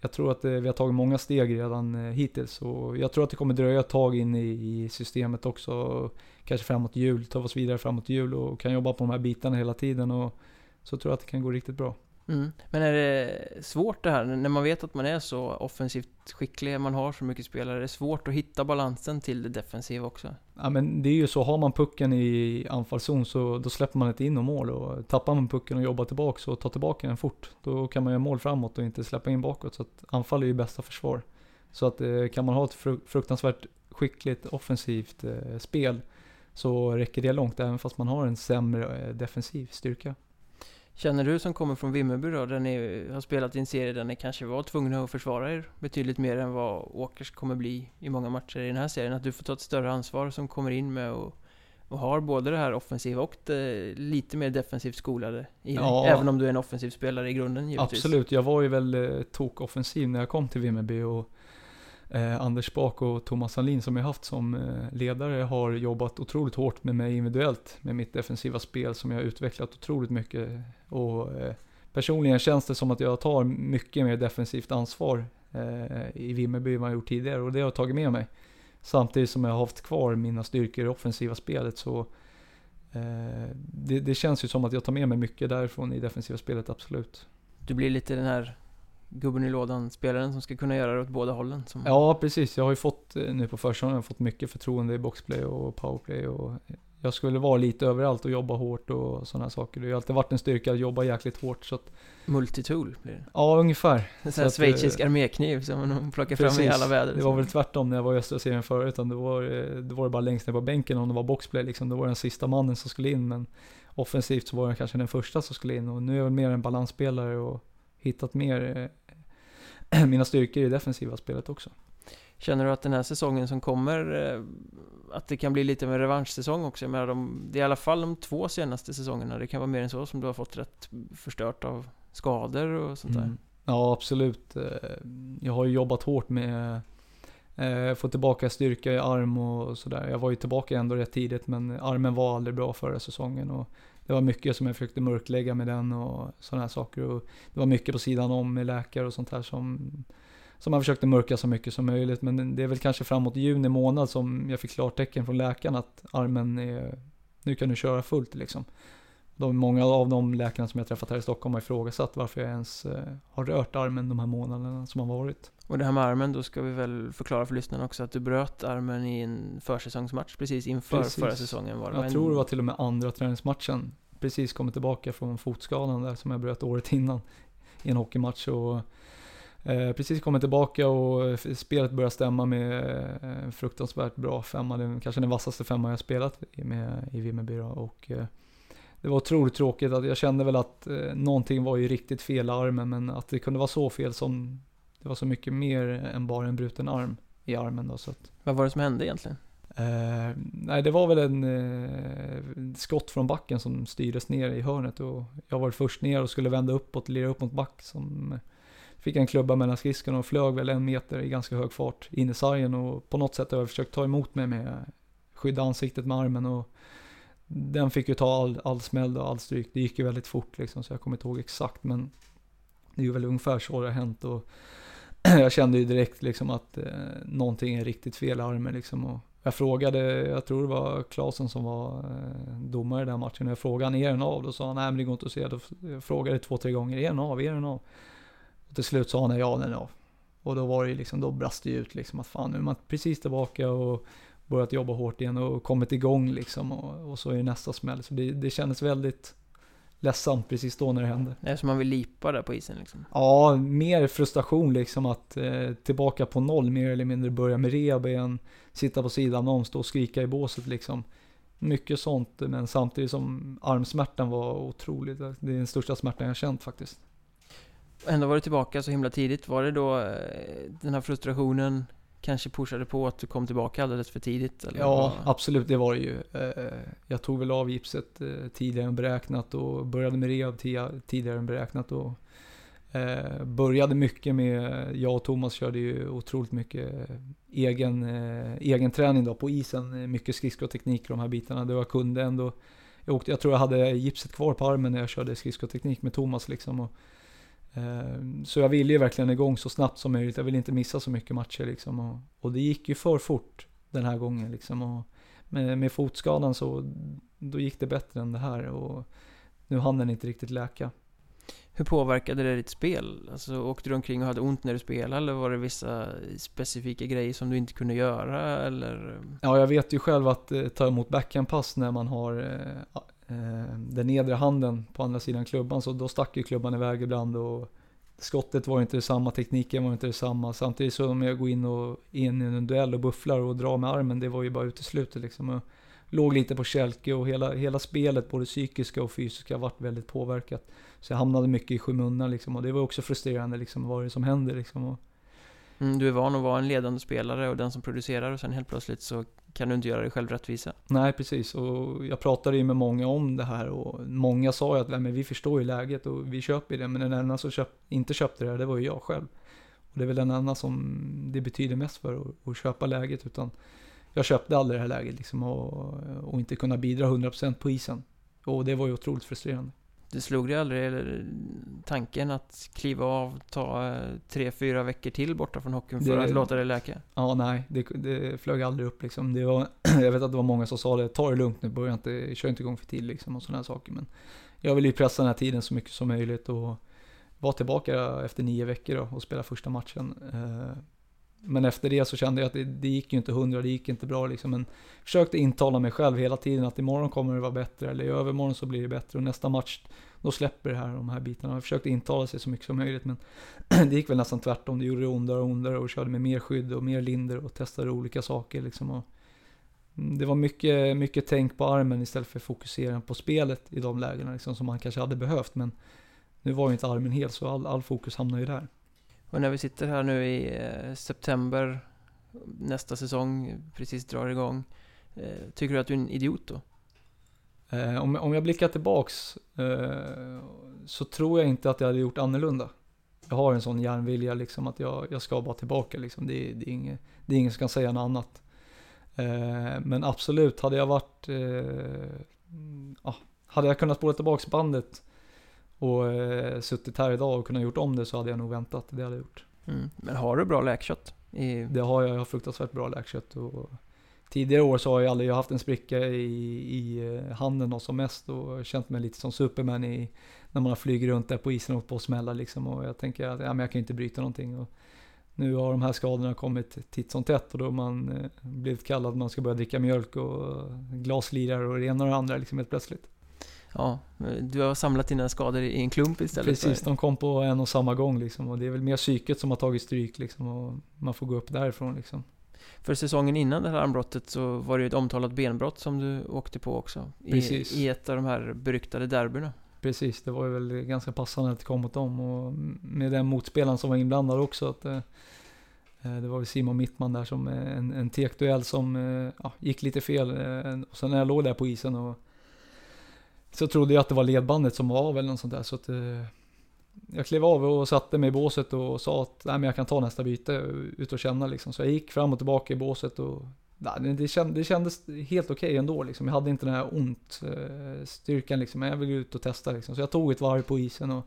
jag tror att eh, vi har tagit många steg redan eh, hittills. Och jag tror att det kommer dröja ett tag in i, i systemet också. Kanske framåt jul, ta oss vidare framåt jul och kan jobba på de här bitarna hela tiden. Och så tror jag att det kan gå riktigt bra. Mm. Men är det svårt det här, när man vet att man är så offensivt skicklig, man har så mycket spelare, är det svårt att hitta balansen till det defensiva också? Ja men det är ju så, har man pucken i anfallszon så då släpper man inte in och mål och tappar man pucken och jobbar tillbaka och tar tillbaka den fort, då kan man göra mål framåt och inte släppa in bakåt. Så att anfall är ju bästa försvar. Så att eh, kan man ha ett fruktansvärt skickligt offensivt eh, spel så räcker det långt även fast man har en sämre eh, defensiv styrka. Känner du som kommer från Vimmerby då, där ni har spelat i en serie där ni kanske var tvungna att försvara er betydligt mer än vad Åkers kommer bli i många matcher i den här serien, att du får ta ett större ansvar som kommer in med och, och har både det här offensiva och det lite mer defensivt skolade i ja, även om du är en offensiv spelare i grunden givetvis. Absolut, jag var ju väl eh, tok-offensiv när jag kom till Vimmerby och Eh, Anders Bak och Thomas Sandlin som jag haft som eh, ledare har jobbat otroligt hårt med mig individuellt med mitt defensiva spel som jag har utvecklat otroligt mycket. Och eh, personligen känns det som att jag tar mycket mer defensivt ansvar eh, i Vimmerby än vad jag gjort tidigare och det har jag tagit med mig. Samtidigt som jag har haft kvar mina styrkor i det offensiva spelet så eh, det, det känns ju som att jag tar med mig mycket därifrån i defensiva spelet, absolut. Du blir lite den här gubben i lådan-spelaren som ska kunna göra det åt båda hållen. Som... Ja, precis. Jag har ju fått eh, nu på försäsongen fått mycket förtroende i boxplay och powerplay och jag skulle vara lite överallt och jobba hårt och sådana saker. Det har ju alltid varit en styrka att jobba jäkligt hårt så att... Multitool blir det? Ja, ungefär. En sån här schweizisk eh, armékniv som man plockar precis. fram i alla väder. Det var väl tvärtom när jag var i östra serien förut, utan det var, eh, det var bara längst ner på bänken om det var boxplay liksom. Det var den sista mannen som skulle in, men offensivt så var jag kanske den första som skulle in och nu är jag väl mer en balansspelare och hittat mer (clears throat) mina styrkor i det defensiva spelet också. Känner du att den här säsongen som kommer, eh, att det kan bli lite av en revanschsäsong också? Jag menar, de, det är i alla fall de två senaste säsongerna, det kan vara mer än så, som du har fått rätt förstört av skador och sånt där. Mm. Ja, absolut. Eh, jag har ju jobbat hårt med eh, få tillbaka styrka i arm och sådär. Jag var ju tillbaka ändå rätt tidigt, men armen var aldrig bra förra säsongen. Och det var mycket som jag försökte mörklägga med den och sådana här saker. Och det var mycket på sidan om med läkare och sånt här som, som man försökte mörka så mycket som möjligt. Men det är väl kanske framåt juni månad som jag fick klartecken från läkaren att armen är, nu kan du köra fullt liksom. De, många av de läkarna som jag träffat här i Stockholm har ifrågasatt varför jag ens eh, har rört armen de här månaderna som har varit. Och det här med armen, då ska vi väl förklara för lyssnarna också att du bröt armen i en försäsongsmatch precis inför Precis. förra säsongen var det. Jag en... tror det var till och med andra träningsmatchen. Precis kommit tillbaka från fotskadan där som jag bröt året innan i en hockeymatch. Och, eh, precis kommit tillbaka och eh, spelet började stämma med eh, fruktansvärt bra femma. Är kanske den vassaste femma jag spelat i, med, i Vimmerby då. Och, eh, det var otroligt tråkigt. Att jag kände väl att eh, någonting var ju riktigt fel i armen. Men att det kunde vara så fel som det var så mycket mer än bara en bruten arm i armen då. Så att, Vad var det som hände egentligen? Eh, nej, det var väl en eh, skott från backen som styrdes ner i hörnet och jag var först ner och skulle vända uppåt, lira upp mot back som fick en klubba mellan skridskorna och flög väl en meter i ganska hög fart in i sargen och på något sätt har jag försökt ta emot mig med skydda ansiktet med armen och den fick ju ta all, all smäll och all stryk. Det gick ju väldigt fort liksom så jag kommer inte ihåg exakt men det är ju väl ungefär så det har hänt och (clears throat) jag kände ju direkt liksom att eh, någonting är riktigt fel i armen liksom och jag frågade, jag tror det var Klasen som var eh, domare i den matchen. Jag frågade han, är den av? Då sa han, nej men det går inte att se. Då jag frågade två, tre gånger, är den av? Är den av? Och till slut sa han, ja den är av. Och då var det liksom, då brast det ut liksom att fan nu är man precis tillbaka och börjat jobba hårt igen och kommit igång liksom. Och, och så är det nästa smäll. Så det, det kändes väldigt ledsamt precis då när det hände. Det är som man vill lipa där på isen liksom. Ja, mer frustration liksom att eh, tillbaka på noll mer eller mindre börja med rehab igen, sitta på sidan om, stå och skrika i båset liksom. Mycket sånt, men samtidigt som armsmärtan var otroligt. Det är den största smärtan jag känt faktiskt. Ändå var du tillbaka så himla tidigt. Var det då eh, den här frustrationen kanske pushade på att du kom tillbaka alldeles för tidigt? Eller Ja, absolut, det var det ju. Eh, Jag tog väl av gipset eh, tidigare än beräknat och började med rehab ti- tidigare än beräknat. Och eh, började mycket med, jag och Thomas körde ju otroligt mycket egen, egen träning då på isen. Mycket skridskoteknik och de här bitarna. Då jag kunde ändå, jag, åkte, jag tror jag hade gipset kvar på armen när jag körde skridskoteknik med Thomas liksom. Och, så jag ville ju verkligen igång så snabbt som möjligt. Jag ville inte missa så mycket matcher liksom. Och, och det gick ju för fort den här gången liksom. Och med, med fotskadan så då gick det bättre än det här. Och nu hann den inte riktigt läka. Hur påverkade det ditt spel? Alltså, åkte du omkring och hade ont när du spelade eller var det vissa specifika grejer som du inte kunde göra eller? Ja, jag vet ju själv att eh, ta emot backhandpass när man har eh, eh, Eh, den nedre handen på andra sidan klubban, så då stack ju klubban iväg ibland och skottet var inte detsamma, tekniken var inte detsamma. Samtidigt som jag går in och in i en duell och bufflar och drar med armen, det var ju bara uteslutet liksom. Jag låg lite på kälke och hela, hela spelet, både psykiska och fysiska, varit väldigt påverkat. Så jag hamnade mycket i skymundan liksom och det var också frustrerande liksom, vad är det som händer liksom. Och, Mm, du är van att vara en ledande spelare och den som producerar och sen helt plötsligt så kan du inte göra dig själv rättvisa. Nej, precis. Och jag pratade ju med många om det här och många sa ju att men vi förstår ju läget och vi köper det. Men den enda som köp, inte köpte det här, det var ju jag själv. Och det är väl den enda som det betyder mest för att, att köpa läget. Utan jag köpte aldrig det här läget liksom och, och inte kunna bidra 100% på isen. Och det var ju otroligt frustrerande. Det slog dig aldrig tanken att kliva av, ta eh, tre, fyra veckor till borta från hockeyn för Det- att låta det läka? Ja, nej, det, det flög aldrig upp liksom. Det var, (clears throat) jag vet att det var många som sa det, ta det lugnt nu, börja inte, kör inte igång för tid liksom och sådana saker. Men jag vill ju pressa den här tiden så mycket som möjligt och vara tillbaka efter nio veckor då och spela första matchen. Men efter det så kände jag att det, det gick ju inte hundra, det gick inte bra liksom. Men försökte intala mig själv hela tiden att imorgon kommer det vara bättre, eller i övermorgon så blir det bättre och nästa match då släpper det här, de här bitarna. Jag försökte intala sig så mycket som möjligt men (clears throat) det gick väl nästan tvärtom. Det gjorde det ondare och ondare och körde med mer skydd och mer linder och testade olika saker liksom. Och det var mycket, mycket tänk på armen istället för fokusering på spelet i de lägena liksom, som man kanske hade behövt. Men nu var ju inte armen hel så all, all fokus hamnade ju där. Och när vi sitter här nu i eh, september, nästa säsong precis drar igång. Eh, tycker du att du är en idiot då? Eh, om, om jag blickar tillbaks eh, så tror jag inte att jag hade gjort annorlunda. Jag har en sån järnvilja liksom att jag, jag ska bara tillbaka liksom. Det, det, är inget, det är ingen som kan säga något annat. Eh, men absolut, hade jag varit, eh, ja, hade jag kunnat spola tillbaks bandet och eh, suttit här idag och kunnat gjort om det så hade jag nog väntat. Det hade jag gjort. Mm. Men har du bra läkkött? I... Det har jag, jag har fruktansvärt bra läkkött och tidigare år så har jag aldrig haft en spricka i, i eh, handen och som mest och känt mig lite som Superman i, när man flyger runt där på isen och på smällar liksom och jag tänker att ja, men jag kan inte bryta någonting. Och nu har de här skadorna kommit titt som tätt och då har man eh, blivit kallad att man ska börja dricka mjölk och glaslirare och det ena och det andra liksom helt plötsligt. Ja, du har samlat dina skador i en klump istället Precis, för... de kom på en och samma gång liksom och det är väl mer psyket som har tagit stryk liksom och man får gå upp därifrån liksom. För säsongen innan det här armbrottet så var det ju ett omtalat benbrott som du åkte på också. Precis. I, i ett av de här beryktade derbyna. Precis, det var ju väl ganska passande att det kom mot dem och med den motspelaren som var inblandad också. Att, eh, eh det var väl Simon Mittman där som eh, en, en tekduell som eh, ja, gick lite fel. Eh, och sen när jag låg där på isen och så trodde jag att det var ledbandet som var av eller något sånt där. Så att, eh, jag klev av och satte mig i båset och sa att Nej, men jag kan ta nästa byte ut och känna liksom. Så jag gick fram och tillbaka i båset och nej, det, kändes, det kändes helt okej okay ändå liksom. Jag hade inte den här ont eh, styrkan liksom. Men jag ville ut och testa liksom. Så jag tog ett varv på isen och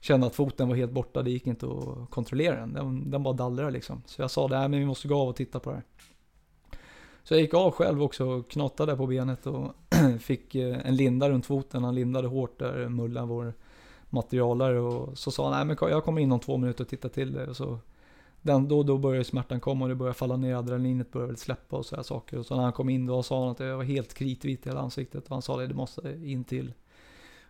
kände att foten var helt borta. Det gick inte att kontrollera den. Den, den bara dallrade liksom. Så jag sa det, men vi måste gå av och titta på det här. Så jag gick av själv också och knottade på benet och (clears throat) fick eh, en linda runt foten. Han lindade hårt där, Mullan, vår materialare. Och så sa han, nej men jag kommer in om två minuter och tittar till det. Och så, den, då, då började smärtan komma och det började falla ner, adrenalinet började släppa och sådana saker. Och så när han kom in då sa han att jag var helt kritvit i hela ansiktet. Och han sa det, du måste in till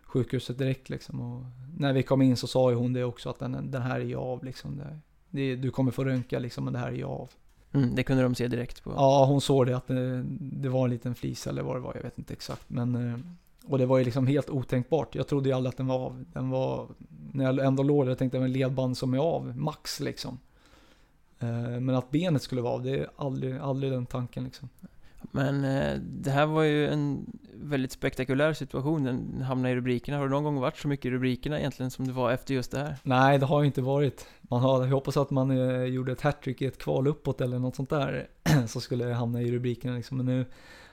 sjukhuset direkt liksom. Och när vi kom in så sa ju hon det också att den, den här är jag av liksom. Det, det, du kommer få röntga liksom, men det här är jag av. Mm, det kunde de se direkt på? Ja, hon såg det att det, det, var en liten flis eller vad det var, jag vet inte exakt. Men, eh, och det var ju liksom helt otänkbart. Jag trodde ju aldrig att den var av. Den var, när jag ändå låg där tänkte jag en ledband som är av, max liksom. Eh, men att benet skulle vara av, det är aldrig, aldrig den tanken liksom. Men eh, det här var ju en väldigt spektakulär situation, den hamnade i rubrikerna. Har det någon gång varit så mycket i rubrikerna egentligen som det var efter just det här? Nej, det har ju inte varit. Man har, jag hoppas att man eh, gjorde ett hattrick i ett kval uppåt eller något sånt där, (clears throat) så skulle hamna i rubrikerna liksom. Men nu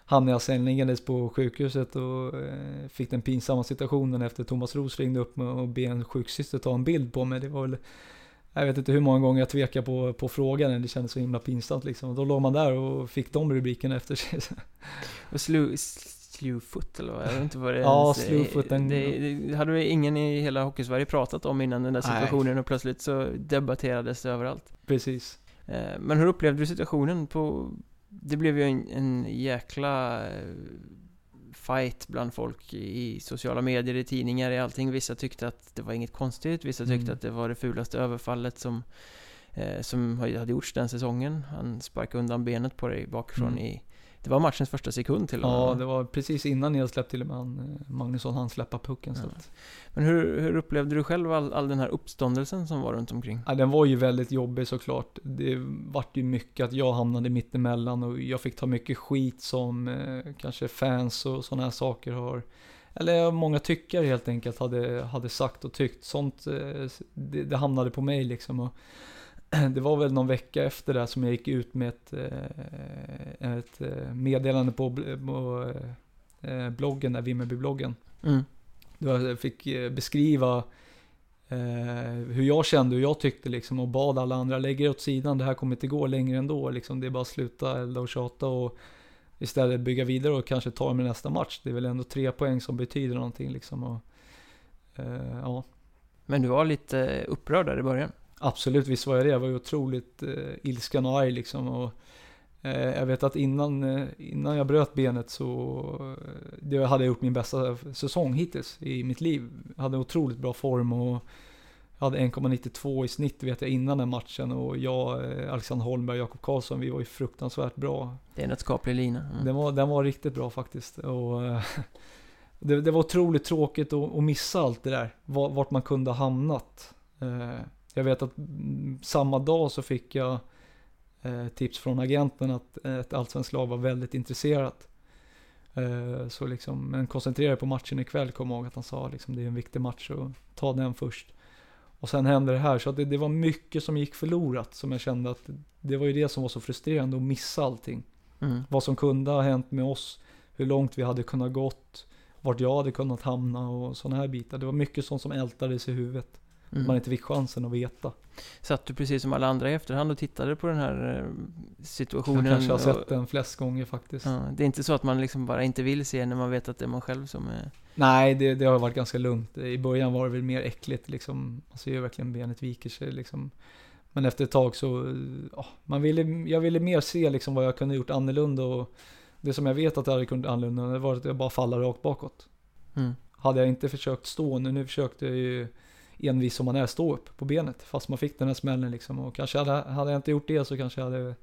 hamnade jag sen liggandes på sjukhuset och eh, fick den pinsamma situationen efter Thomas Roos ringde upp mig och be en sjuksyster ta en bild på mig. Det var väl jag vet inte hur många gånger jag tvekade på, på frågan, det kändes så himla pinsamt liksom. Då låg man där och fick de rubrikerna efter sig. (laughs) Och slew, slewfoot eller vad? Jag vet inte vad det är. ja. Den... Det, det hade väl ingen i hela Hockeysverige pratat om innan den där situationen Nej. och plötsligt så debatterades det överallt. Precis. Eh, men hur upplevde du situationen på... Det blev ju en, en jäkla eh, fight bland folk i sociala medier, i tidningar, i allting. Vissa tyckte att det var inget konstigt, vissa tyckte mm. att det var det fulaste överfallet som, eh, som hade gjorts den säsongen. Han sparkade undan benet på dig bakifrån mm. i det var matchens första sekund till och med. Ja, det var precis innan jag släppte till och med han, eh, Magnusson han släppa pucken. Ja. Men hur, hur upplevde du själv all, all den här uppståndelsen som var runt omkring? Ja, den var ju väldigt jobbig såklart. Det vart ju mycket att jag hamnade mittemellan och jag fick ta mycket skit som eh, kanske fans och sådana här saker har eller många tyckare helt enkelt hade, hade sagt och tyckt. Sånt, eh, det, det hamnade på mig liksom. Och, (clears throat) det var väl någon vecka efter det som jag gick ut med ett, eh, ett eh, meddelande på, på eh, bloggen, där Vimmerby-bloggen. Mm. Då jag fick beskriva hur jag kände, hur jag tyckte liksom och bad alla andra lägga det åt sidan, det här kommer inte gå längre ändå liksom. Det är bara att sluta elda och tjata och istället bygga vidare och kanske ta med nästa match. Det är väl ändå tre poäng som betyder någonting liksom. Och, ja. Men du var lite upprörd där i början? Absolut, visst var jag det. Jag var ju otroligt eh, ilsken och arg liksom. Och, eh, jag vet att innan, eh, innan jag bröt benet så eh, det hade jag gjort min bästa säsong hittills i mitt liv. Jag hade otroligt bra form och jag hade 1,92 i snitt vet jag innan den matchen och jag, eh, Alexander Holmberg och Jakob Karlsson, vi var ju fruktansvärt bra. Det är en skaplig lina. Mm. Den, var, den var riktigt bra faktiskt. Och, (laughs) det, det, var otroligt tråkigt att, att missa allt det där, vart man kunde ha hamnat. Jag vet att samma dag så fick jag eh, tips från agenten att ett allsvenskt lag var väldigt intresserat. Eh, så liksom, men koncentrera på matchen ikväll, kom ihåg att han sa liksom det är en viktig match och ta den först. Och sen hände det här, så det, det, var mycket som gick förlorat som jag kände att det var ju det som var så frustrerande att missa allting. Mm. Vad som kunde ha hänt med oss, hur långt vi hade kunnat gått, vart jag hade kunnat hamna och sådana här bitar. Det var mycket sånt som ältades i huvudet. Mm. Man inte fick chansen att veta. Satt du precis som alla andra i efterhand och tittade på den här eh, situationen? Jag kanske har sett den flest gånger faktiskt. Ja, det är inte så att man liksom bara inte vill se när man vet att det är man själv som är... Nej, det, det har varit ganska lugnt. I början var det väl mer äckligt liksom. Man ser ju verkligen benet viker sig liksom. Men efter ett tag så, ja, man ville, jag ville mer se liksom vad jag kunde gjort annorlunda och det som jag vet att jag hade kunnat annorlunda var att jag bara falla rakt bakåt. Mm. Hade jag inte försökt stå, nu, nu försökte jag ju envis som man är stå upp på benet fast man fick den här smällen liksom och kanske hade, hade jag inte gjort det så kanske jag hade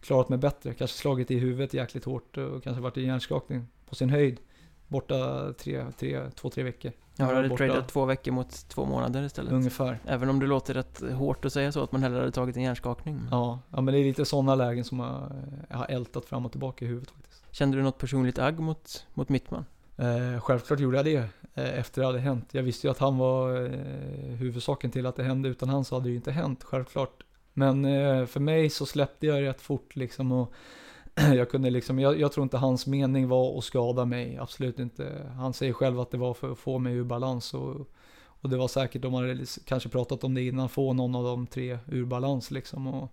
klarat mig bättre. Kanske slagit i huvudet jäkligt hårt och kanske varit i hjärnskakning på sin höjd. Borta tre, tre, två, tre veckor. Ja, du hade borta. tradat två veckor mot två månader istället. Ungefär. Även om det låter rätt hårt att säga så, att man hellre hade tagit en hjärnskakning. Ja, ja men det är lite sådana lägen som jag, jag har ältat fram och tillbaka i huvudet faktiskt. Kände du något personligt agg mot, mot Mittman? Eh, självklart gjorde jag det Eh, efter det hade hänt. Jag visste ju att han var eh, huvudsaken till att det hände. Utan han så hade det ju inte hänt, självklart. Men eh, för mig så släppte jag rätt fort liksom och (clears throat) jag kunde liksom, jag, jag, tror inte hans mening var att skada mig, absolut inte. Han säger själv att det var för att få mig ur balans och, och det var säkert, de hade kanske pratat om det innan, få någon av de tre ur balans liksom. Och,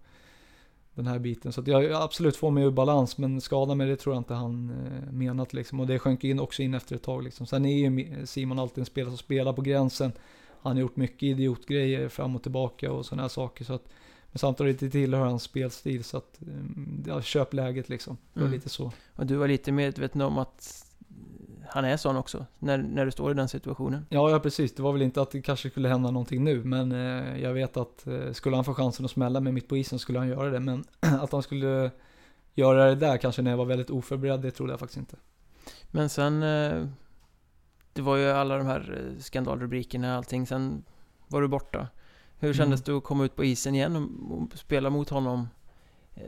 den här biten. Så att jag absolut får mig ur balans, men skada mig det tror jag inte han eh, menat liksom. Och det sjönk in också in efter ett tag liksom. Sen är ju Simon alltid en spelare som spelar på gränsen. Han har gjort mycket idiotgrejer fram och tillbaka och sådana här saker. Så att, men samtidigt tillhör hans spelstil så att, mm, ja, köp läget liksom. Det var mm. lite så. Och du var lite medveten om att han är sån också, när, när du står i den situationen. Ja, ja precis. Det var väl inte att det kanske skulle hända någonting nu, men eh, jag vet att eh, skulle han få chansen att smälla med mitt på isen skulle han göra det. Men (clears throat) att han skulle göra det där kanske när jag var väldigt oförberedd, det trodde jag faktiskt inte. Men sen, eh, det var ju alla de här eh, skandalrubrikerna och allting, sen var du borta. Hur kändes mm. det att komma ut på isen igen och, och spela mot honom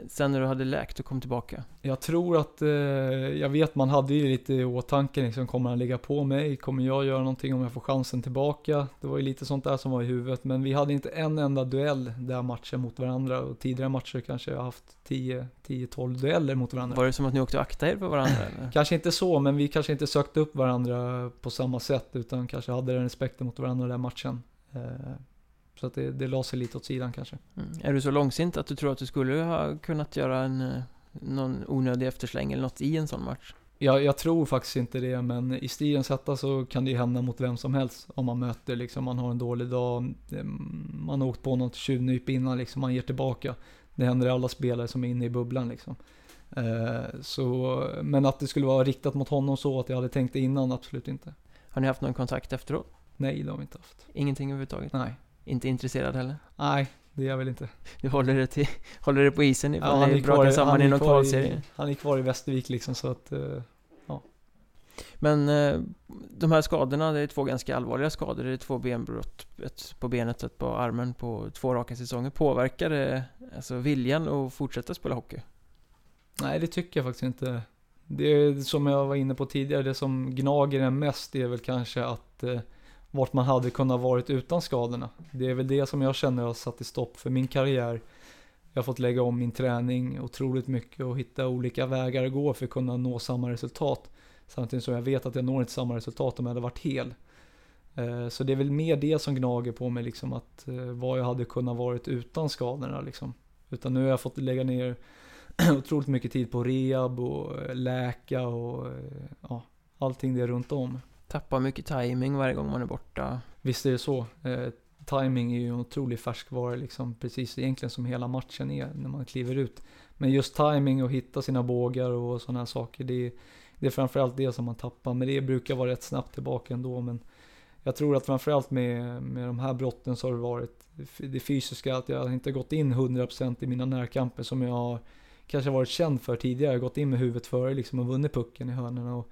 sen när du hade läkt och kom tillbaka? Jag tror att, eh, jag vet man hade ju lite i åtanke liksom, kommer han ligga på mig? Kommer jag göra någonting om jag får chansen tillbaka? Det var ju lite sånt där som var i huvudet, men vi hade inte en enda duell där matchen mot varandra och tidigare matcher kanske jag haft 10-12 dueller mot varandra. Var det som att ni åkte och aktade er för varandra? (clears throat) Eller? kanske inte så, men vi kanske inte sökte upp varandra på samma sätt, utan kanske hade den respekten mot varandra den matchen. Eh, så att det, det la sig lite åt sidan kanske. Mm. Är du så långsint att du tror att du skulle ha kunnat göra en, eh, någon onödig eftersläng eller något i en sån match? Jag, jag tror faktiskt inte det, men i stilens hetta så kan det ju hända mot vem som helst. Om man möter liksom, man har en dålig dag, man har åkt på något tjuvnyp innan liksom, man ger tillbaka. Det händer i alla spelare som är inne i bubblan liksom. Eh, så, men att det skulle vara riktat mot honom så att jag hade tänkt det innan, absolut inte. Har ni haft någon kontakt efteråt? Nej, det har vi inte haft. Ingenting överhuvudtaget? Nej. Inte intresserad heller? Nej, det är jag väl inte. Du håller det, till, håller det på isen ifall ja, ni brakar samman i någon kvalserie? Han är kvar i Västervik liksom så att, uh, ja. Men uh, de här skadorna, det är två ganska allvarliga skador. Det är två benbrott, ett på benet, ett på armen på två raka säsonger. Påverkar det alltså viljan att fortsätta spela hockey? Nej, det tycker jag faktiskt inte. Det är som jag var inne på tidigare, det som gnager en mest är väl kanske att uh, vart man hade kunnat varit utan skadorna. Det är väl det som jag känner har satt i stopp för min karriär. Jag har fått lägga om min träning otroligt mycket och hitta olika vägar att gå för att kunna nå samma resultat. Samtidigt som jag vet att jag når inte samma resultat om jag hade varit hel. Eh, så det är väl mer det som gnager på mig, liksom att eh, vad jag hade kunnat varit utan skadorna. Liksom. Utan nu har jag fått lägga ner (clears throat) otroligt mycket tid på rehab och eh, läka och ja, allting det runt om. Tappar mycket timing varje gång man är borta. Visst är det så. Eh, timing är ju en otrolig färskvara liksom, precis egentligen som hela matchen är när man kliver ut. Men just timing och hitta sina bågar och sådana här saker, det är, det är framförallt det som man tappar. Men det brukar vara rätt snabbt tillbaka ändå. Men jag tror att framförallt med, med de här brotten så har det varit det fysiska, att jag inte gått in 100% i mina närkamper som jag har kanske varit känd för tidigare. Jag har gått in med huvudet före liksom och vunnit pucken i hörnorna. Och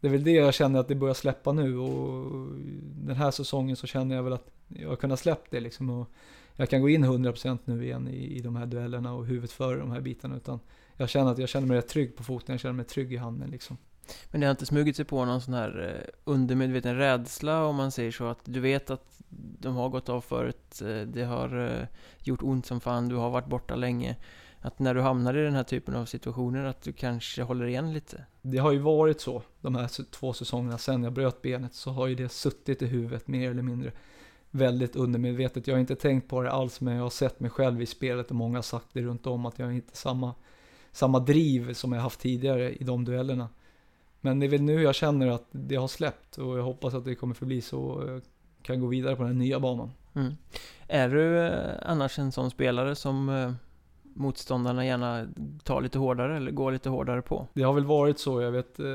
det är väl det jag känner att det börjar släppa nu och den här säsongen så känner jag väl att jag har kunnat släppa det liksom. Och jag kan gå in 100% nu igen i, i de här duellerna och huvudet före de här bitarna. Utan jag känner att jag känner mig rätt trygg på foten, jag känner mig trygg i handen liksom. Men det har inte smugit sig på någon sån här eh, undermedveten rädsla om man säger så? Att du vet att de har gått av förut, eh, det har eh, gjort ont som fan, du har varit borta länge att när du hamnar i den här typen av situationer att du kanske håller igen lite? Det har ju varit så de här två säsongerna sen jag bröt benet så har ju det suttit i huvudet mer eller mindre väldigt undermedvetet. Jag har inte tänkt på det alls men jag har sett mig själv i spelet och många har sagt det runt om att jag inte samma, samma driv som jag haft tidigare i de duellerna. Men det är väl nu jag känner att det har släppt och jag hoppas att det kommer förbli så. kan gå vidare på den nya banan. Mm. Är du eh, annars en sån spelare som eh, motståndarna gärna tar lite hårdare eller går lite hårdare på? Det har väl varit så, jag vet eh,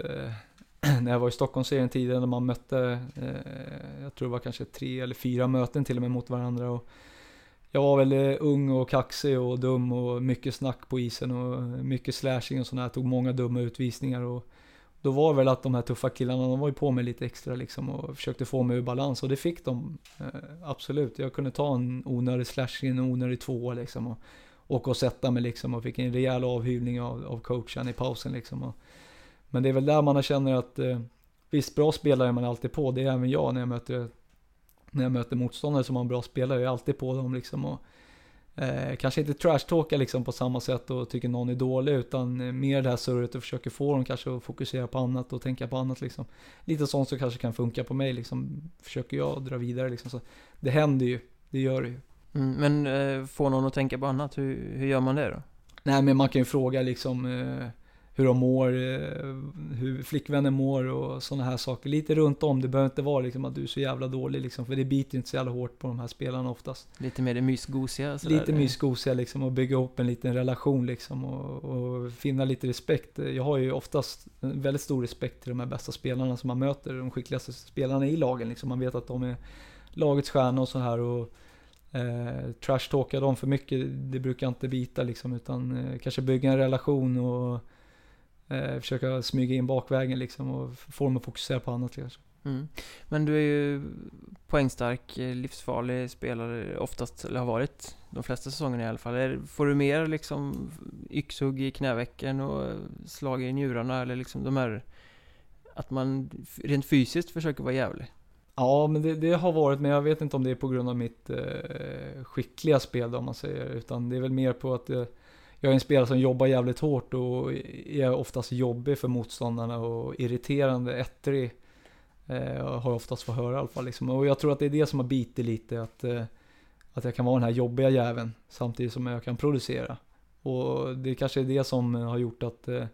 (clears throat) när jag var i Stockholmsserien tidigare när man mötte, eh, jag tror det var kanske tre eller fyra möten till och med mot varandra. Och jag var väl eh, ung och kaxig och dum och mycket snack på isen och mycket slashing och sådär. Tog många dumma utvisningar och då var väl att de här tuffa killarna, de var ju på mig lite extra liksom och försökte få mig ur balans och det fick de. Eh, absolut, jag kunde ta en onödig slashing, en onödig tvåa liksom och åka och sätta mig liksom och fick en rejäl avhyvling av, av coachen i pausen liksom. Och, men det är väl där man känner att eh, visst, bra spelare är man alltid på. Det är även jag när jag möter, när jag möter motståndare som har en bra spelare. Jag är alltid på dem liksom. Och, eh, kanske inte trashtalka liksom på samma sätt och tycker någon är dålig utan eh, mer det här surret och försöker få dem kanske att fokusera på annat och tänka på annat liksom. Lite sånt som kanske kan funka på mig liksom. Försöker jag dra vidare liksom. Så det händer ju, det gör det ju. Mm, men eh, få någon att tänka på annat, hur, hur gör man det då? Nej men man kan ju fråga liksom eh, hur de mår, eh, hur flickvännen mår och sådana här saker. Lite runt om. Det behöver inte vara liksom att du är så jävla dålig liksom, för det biter inte så jävla hårt på de här spelarna oftast. Lite mer det mysgosiga? Sådär. Lite mysgosiga liksom och bygga upp en liten relation liksom och, och, finna lite respekt. Jag har ju oftast väldigt stor respekt till de här bästa spelarna som man möter, de skickligaste spelarna i lagen liksom. Man vet att de är lagets stjärna och så här och eh, trashtalka dem för mycket, det brukar inte bita liksom, utan eh, kanske bygga en relation och eh, försöka smyga in bakvägen liksom och få dem att fokusera på annat kanske. Mm. Men du är ju poängstark, eh, livsfarlig spelare oftast, eller har varit de flesta säsongerna i alla fall. Får du mer liksom yxhugg i knävecken och slag i njurarna eller liksom de här att man rent fysiskt försöker vara jävlig? Ja, men det, det, har varit, men jag vet inte om det är på grund av mitt eh, skickliga spel om man säger, utan det är väl mer på att eh, jag är en spelare som jobbar jävligt hårt och är oftast jobbig för motståndarna och irriterande, ettrig. Eh, har jag oftast fått höra i alla fall. Liksom. Och jag tror att det är det som har bitit lite, att, eh, att jag kan vara den här jobbiga jäveln samtidigt som jag kan producera. Och det kanske är det som har gjort att eh,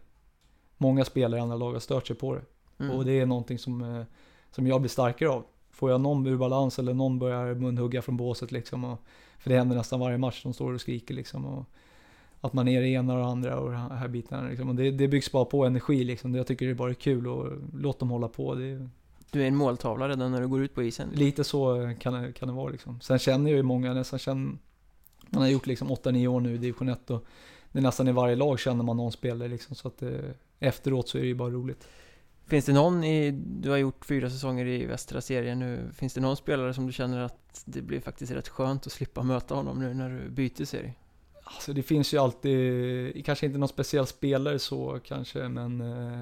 många spelare i andra lag har stört sig på det. Mm. Och det är någonting som, eh, som jag blir starkare av. Får jag någon ur balans eller någon börjar munhugga från båset liksom. Och, för det händer nästan varje match, de står och skriker liksom. Och, att man är det ena och det andra och de här bitarna. Liksom. Och det, det byggs bara på energi liksom. Jag tycker det är bara kul och låt dem hålla på. Det, du är en måltavla redan när du går ut på isen? Lite så kan det, kan det vara liksom. Sen känner jag ju många, nästan känner, man har gjort liksom 8-9 år nu i division 1 och det är nästan i varje lag känner man någon spelare liksom. Så att eh, efteråt så är det ju bara roligt. Finns det någon i, du har gjort fyra säsonger i västra serien nu, finns det någon spelare som du känner att det blir faktiskt rätt skönt att slippa möta honom nu när du byter serie? Alltså det finns ju alltid, kanske inte någon speciell spelare så kanske, men eh,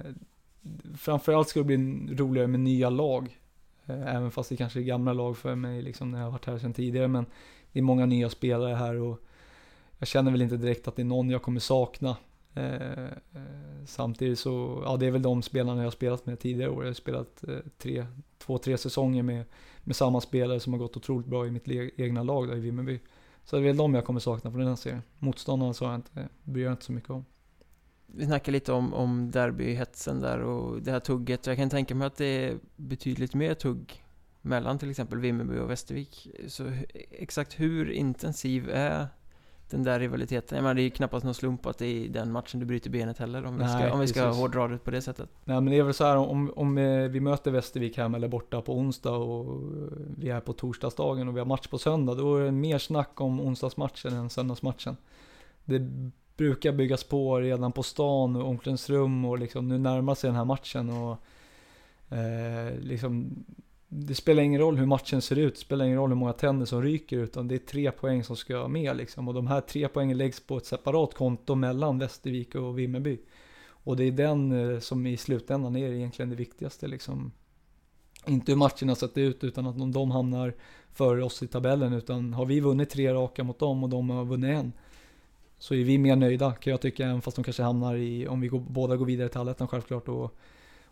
framförallt ska det bli roligare med nya lag. Eh, även fast det kanske är gamla lag för mig liksom när jag har varit här sedan tidigare, men det är många nya spelare här och jag känner väl inte direkt att det är någon jag kommer sakna. Eh, eh, samtidigt så, ja det är väl de spelarna jag har spelat med tidigare år. Jag har spelat eh, tre, två, tre säsonger med, med samma spelare som har gått otroligt bra i mitt egna lag där i Vimmerby. Så det är väl de jag kommer sakna från den här serien. Motståndarna så jag inte, eh, bryr jag inte så mycket om. Vi snackade lite om, om derbyhetsen där och det här tugget. Jag kan tänka mig att det är betydligt mer tugg mellan till exempel Vimmerby och Västervik. Så exakt hur intensiv är den där rivaliteten. Jag menar, det är ju knappast någon slump att det är den matchen du bryter benet heller om Nej, vi ska, om vi ska hårdra det på det sättet. Nej men det är väl så här om, om eh, vi möter Västervik hemma eller borta på onsdag och vi är på torsdagsdagen och vi har match på söndag. Då är det mer snack om onsdagsmatchen än söndagsmatchen. Det brukar byggas på redan på stan och omklädningsrum och liksom nu närmar sig den här matchen och eh, liksom det spelar ingen roll hur matchen ser ut, det spelar ingen roll hur många tänder som ryker, utan det är tre poäng som ska med liksom. Och de här tre poängen läggs på ett separat konto mellan Västervik och Vimmerby. Och det är den eh, som i slutändan är egentligen det viktigaste liksom. Inte hur matcherna sett ut, utan att de hamnar före oss i tabellen, utan har vi vunnit tre raka mot dem och de har vunnit en, så är vi mer nöjda kan jag tycka, även fast de kanske hamnar i, om vi går, båda går vidare till allettan självklart, och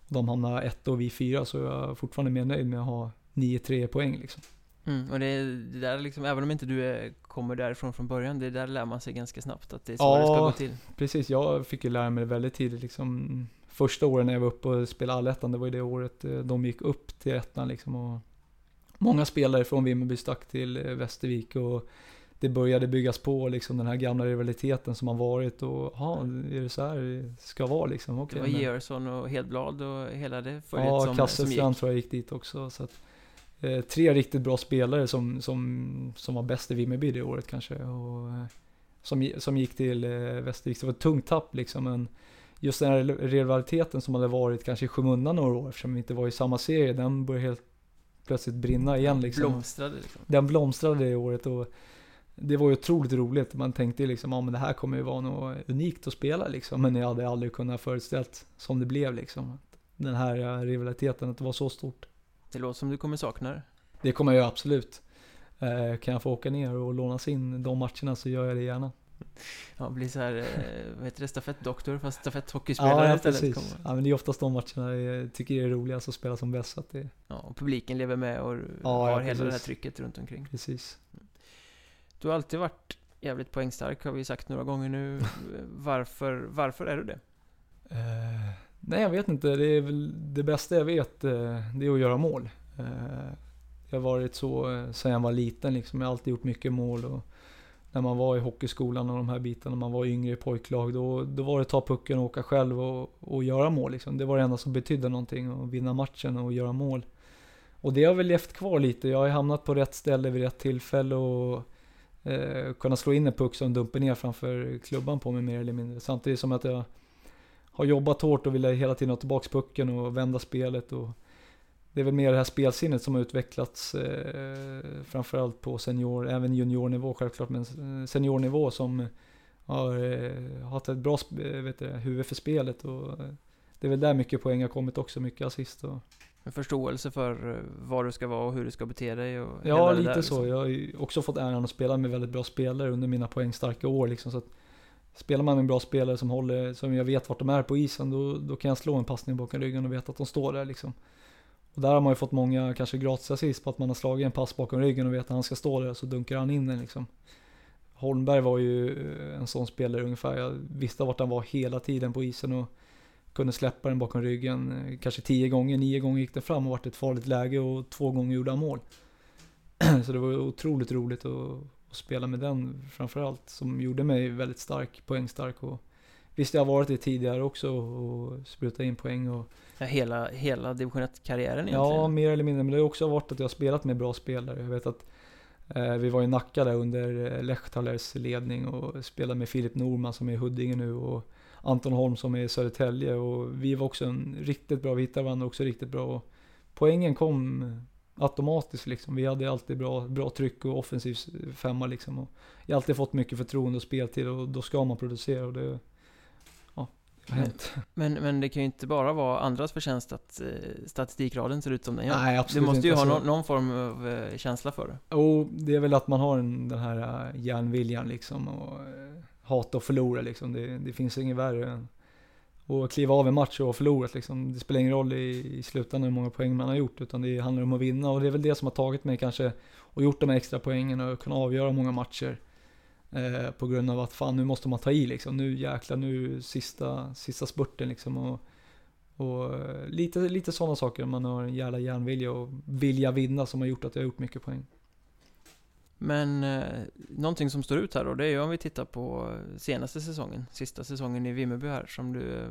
de hamnar ett och vi fyra så är jag fortfarande mer nöjd med att ha 9-3 poäng liksom. Mm, och det, är, det där liksom, även om inte du är, kommer därifrån från början, det där lär man sig ganska snabbt att det är så ja, det ska gå till. precis. Jag fick ju lära mig det väldigt tidigt liksom. Första åren när jag var uppe och spelade allettan, det var ju det året eh, de gick upp till ettan liksom och, många spelare från Vimmerby stack till eh, Västervik och det började byggas på liksom den här gamla rivaliteten som har varit och ja, är det så här det ska vara liksom? Okay, det var Georgsson och Hedblad och hela det följet ja, som, Kasselstrand tror jag gick dit också. Så att, eh, tre riktigt bra spelare som, som, som var bäst i Vimmerby det året kanske. Och, eh, som, som gick till eh, Västervik. Det var ett tungt tapp liksom. Men just den här rivaliteten som hade varit kanske i skymundan några år eftersom vi inte var i samma serie. Den började helt plötsligt brinna igen liksom. Blomstrade liksom. Den blomstrade det året. Och, det var ju otroligt roligt. Man tänkte ju liksom, ja men det här kommer ju vara något unikt att spela liksom. Men jag hade aldrig kunnat föreställt som det blev liksom. Den här eh, rivaliteten, att det var så stort. Det låter som du kommer sakna det. Det kommer jag absolut. Eh, kan jag få åka ner och lånas in de matcherna så gör jag det gärna. Ja, bli så här, eh, vad heter det, stafettdoktor fast stafetthockeyspelare ja, istället. Precis. Ja, men det är oftast de matcherna jag tycker är roligast att spela som bäst. Så att det... Ja, och publiken lever med och ja, har ja, hela det här trycket runt omkring. Precis. Du har alltid varit jävligt poängstark har vi sagt några gånger nu. (laughs) Varför, varför är du det? Uh, nej, jag vet inte. Det är väl det bästa jag vet, uh, det är att göra mål. Uh, jag har varit så uh, sedan jag var liten liksom. Jag har alltid gjort mycket mål. Och när man var i hockeyskolan och de här bitarna, när man var yngre i pojklag, då, då var det att ta pucken och åka själv och, och göra mål. Liksom. Det var det enda som betydde någonting, att vinna matchen och göra mål. Och det har väl levt kvar lite. Jag har hamnat på rätt ställe vid rätt tillfälle och eh, kunna slå in en puck som dumper ner framför klubban på mig mer eller mindre. Samtidigt som att jag har jobbat hårt och vill hela tiden ha tillbaka pucken och vända spelet. Och det är väl mer det här spelsinnet som har utvecklats eh, framförallt på senior, även juniornivå självklart, men seniornivå som har eh, haft ett bra eh, vet du, huvud för spelet. Och, eh, det är väl där mycket poäng har kommit också, mycket assist. Och, en förståelse för eh, var du ska vara och hur du ska bete dig och Ja, lite där, liksom. så. Jag har också fått äran att spela med väldigt bra spelare under mina poängstarka år liksom. Så spelar man med en bra spelare som håller, som jag vet vart de är på isen, då, då kan jag slå en passning bakom ryggen och veta att de står där liksom. Och där har man ju fått många, kanske gratis assist på att man har slagit en pass bakom ryggen och vet att han ska stå där, så dunkar han in den liksom. Holmberg var ju eh, en sån spelare ungefär. Jag visste vart han var hela tiden på isen och kunde släppa den bakom ryggen. Eh, kanske tio gånger, nio gånger gick den fram och vart ett farligt läge och två gånger gjorde han mål. (clears throat) Så det var otroligt roligt att, att spela med den framförallt. Som gjorde mig väldigt stark, poängstark. Och visst, jag har varit det tidigare också och sprutat in poäng. Och, ja, hela, hela division 1-karriären egentligen? Ja, mer eller mindre. Men det har också varit att jag har spelat med bra spelare. Jag vet att eh, vi var i Nacka där under eh, Lechtalers ledning och spelade med Filip Norman som är i Huddinge nu. Och Anton Holm som är i Södertälje och vi var också en riktigt bra, vi hittade varandra också riktigt bra. Och poängen kom automatiskt liksom. Vi hade alltid bra, bra tryck och offensiv femma liksom. Och jag har alltid fått mycket förtroende och speltid och då ska man producera och det, ja, det har hänt. Men, men det kan ju inte bara vara andras förtjänst att eh, statistikraden ser ut som den gör. Nej, absolut Du måste ju inte. ha någon, någon form av eh, känsla för det. Jo, det är väl att man har en, den här eh, järnviljan liksom. Och, hata att förlora liksom. Det, det finns inget värre än att kliva av en match och ha förlorat liksom. Det spelar ingen roll i, i slutändan hur många poäng man har gjort, utan det handlar om att vinna. Och det är väl det som har tagit mig kanske, och gjort de här extra poängen och kunna avgöra många matcher. Eh, på grund av att fan, nu måste man ta i liksom. Nu jäklar, nu sista, sista spurten liksom. Och, och eh, lite, lite sådana saker, man har en jävla järnvilja och vilja vinna som har gjort att jag har gjort mycket poäng. Men eh, någonting som står ut här då, det är ju om vi tittar på senaste säsongen, sista säsongen i Vimmerby här, som du eh,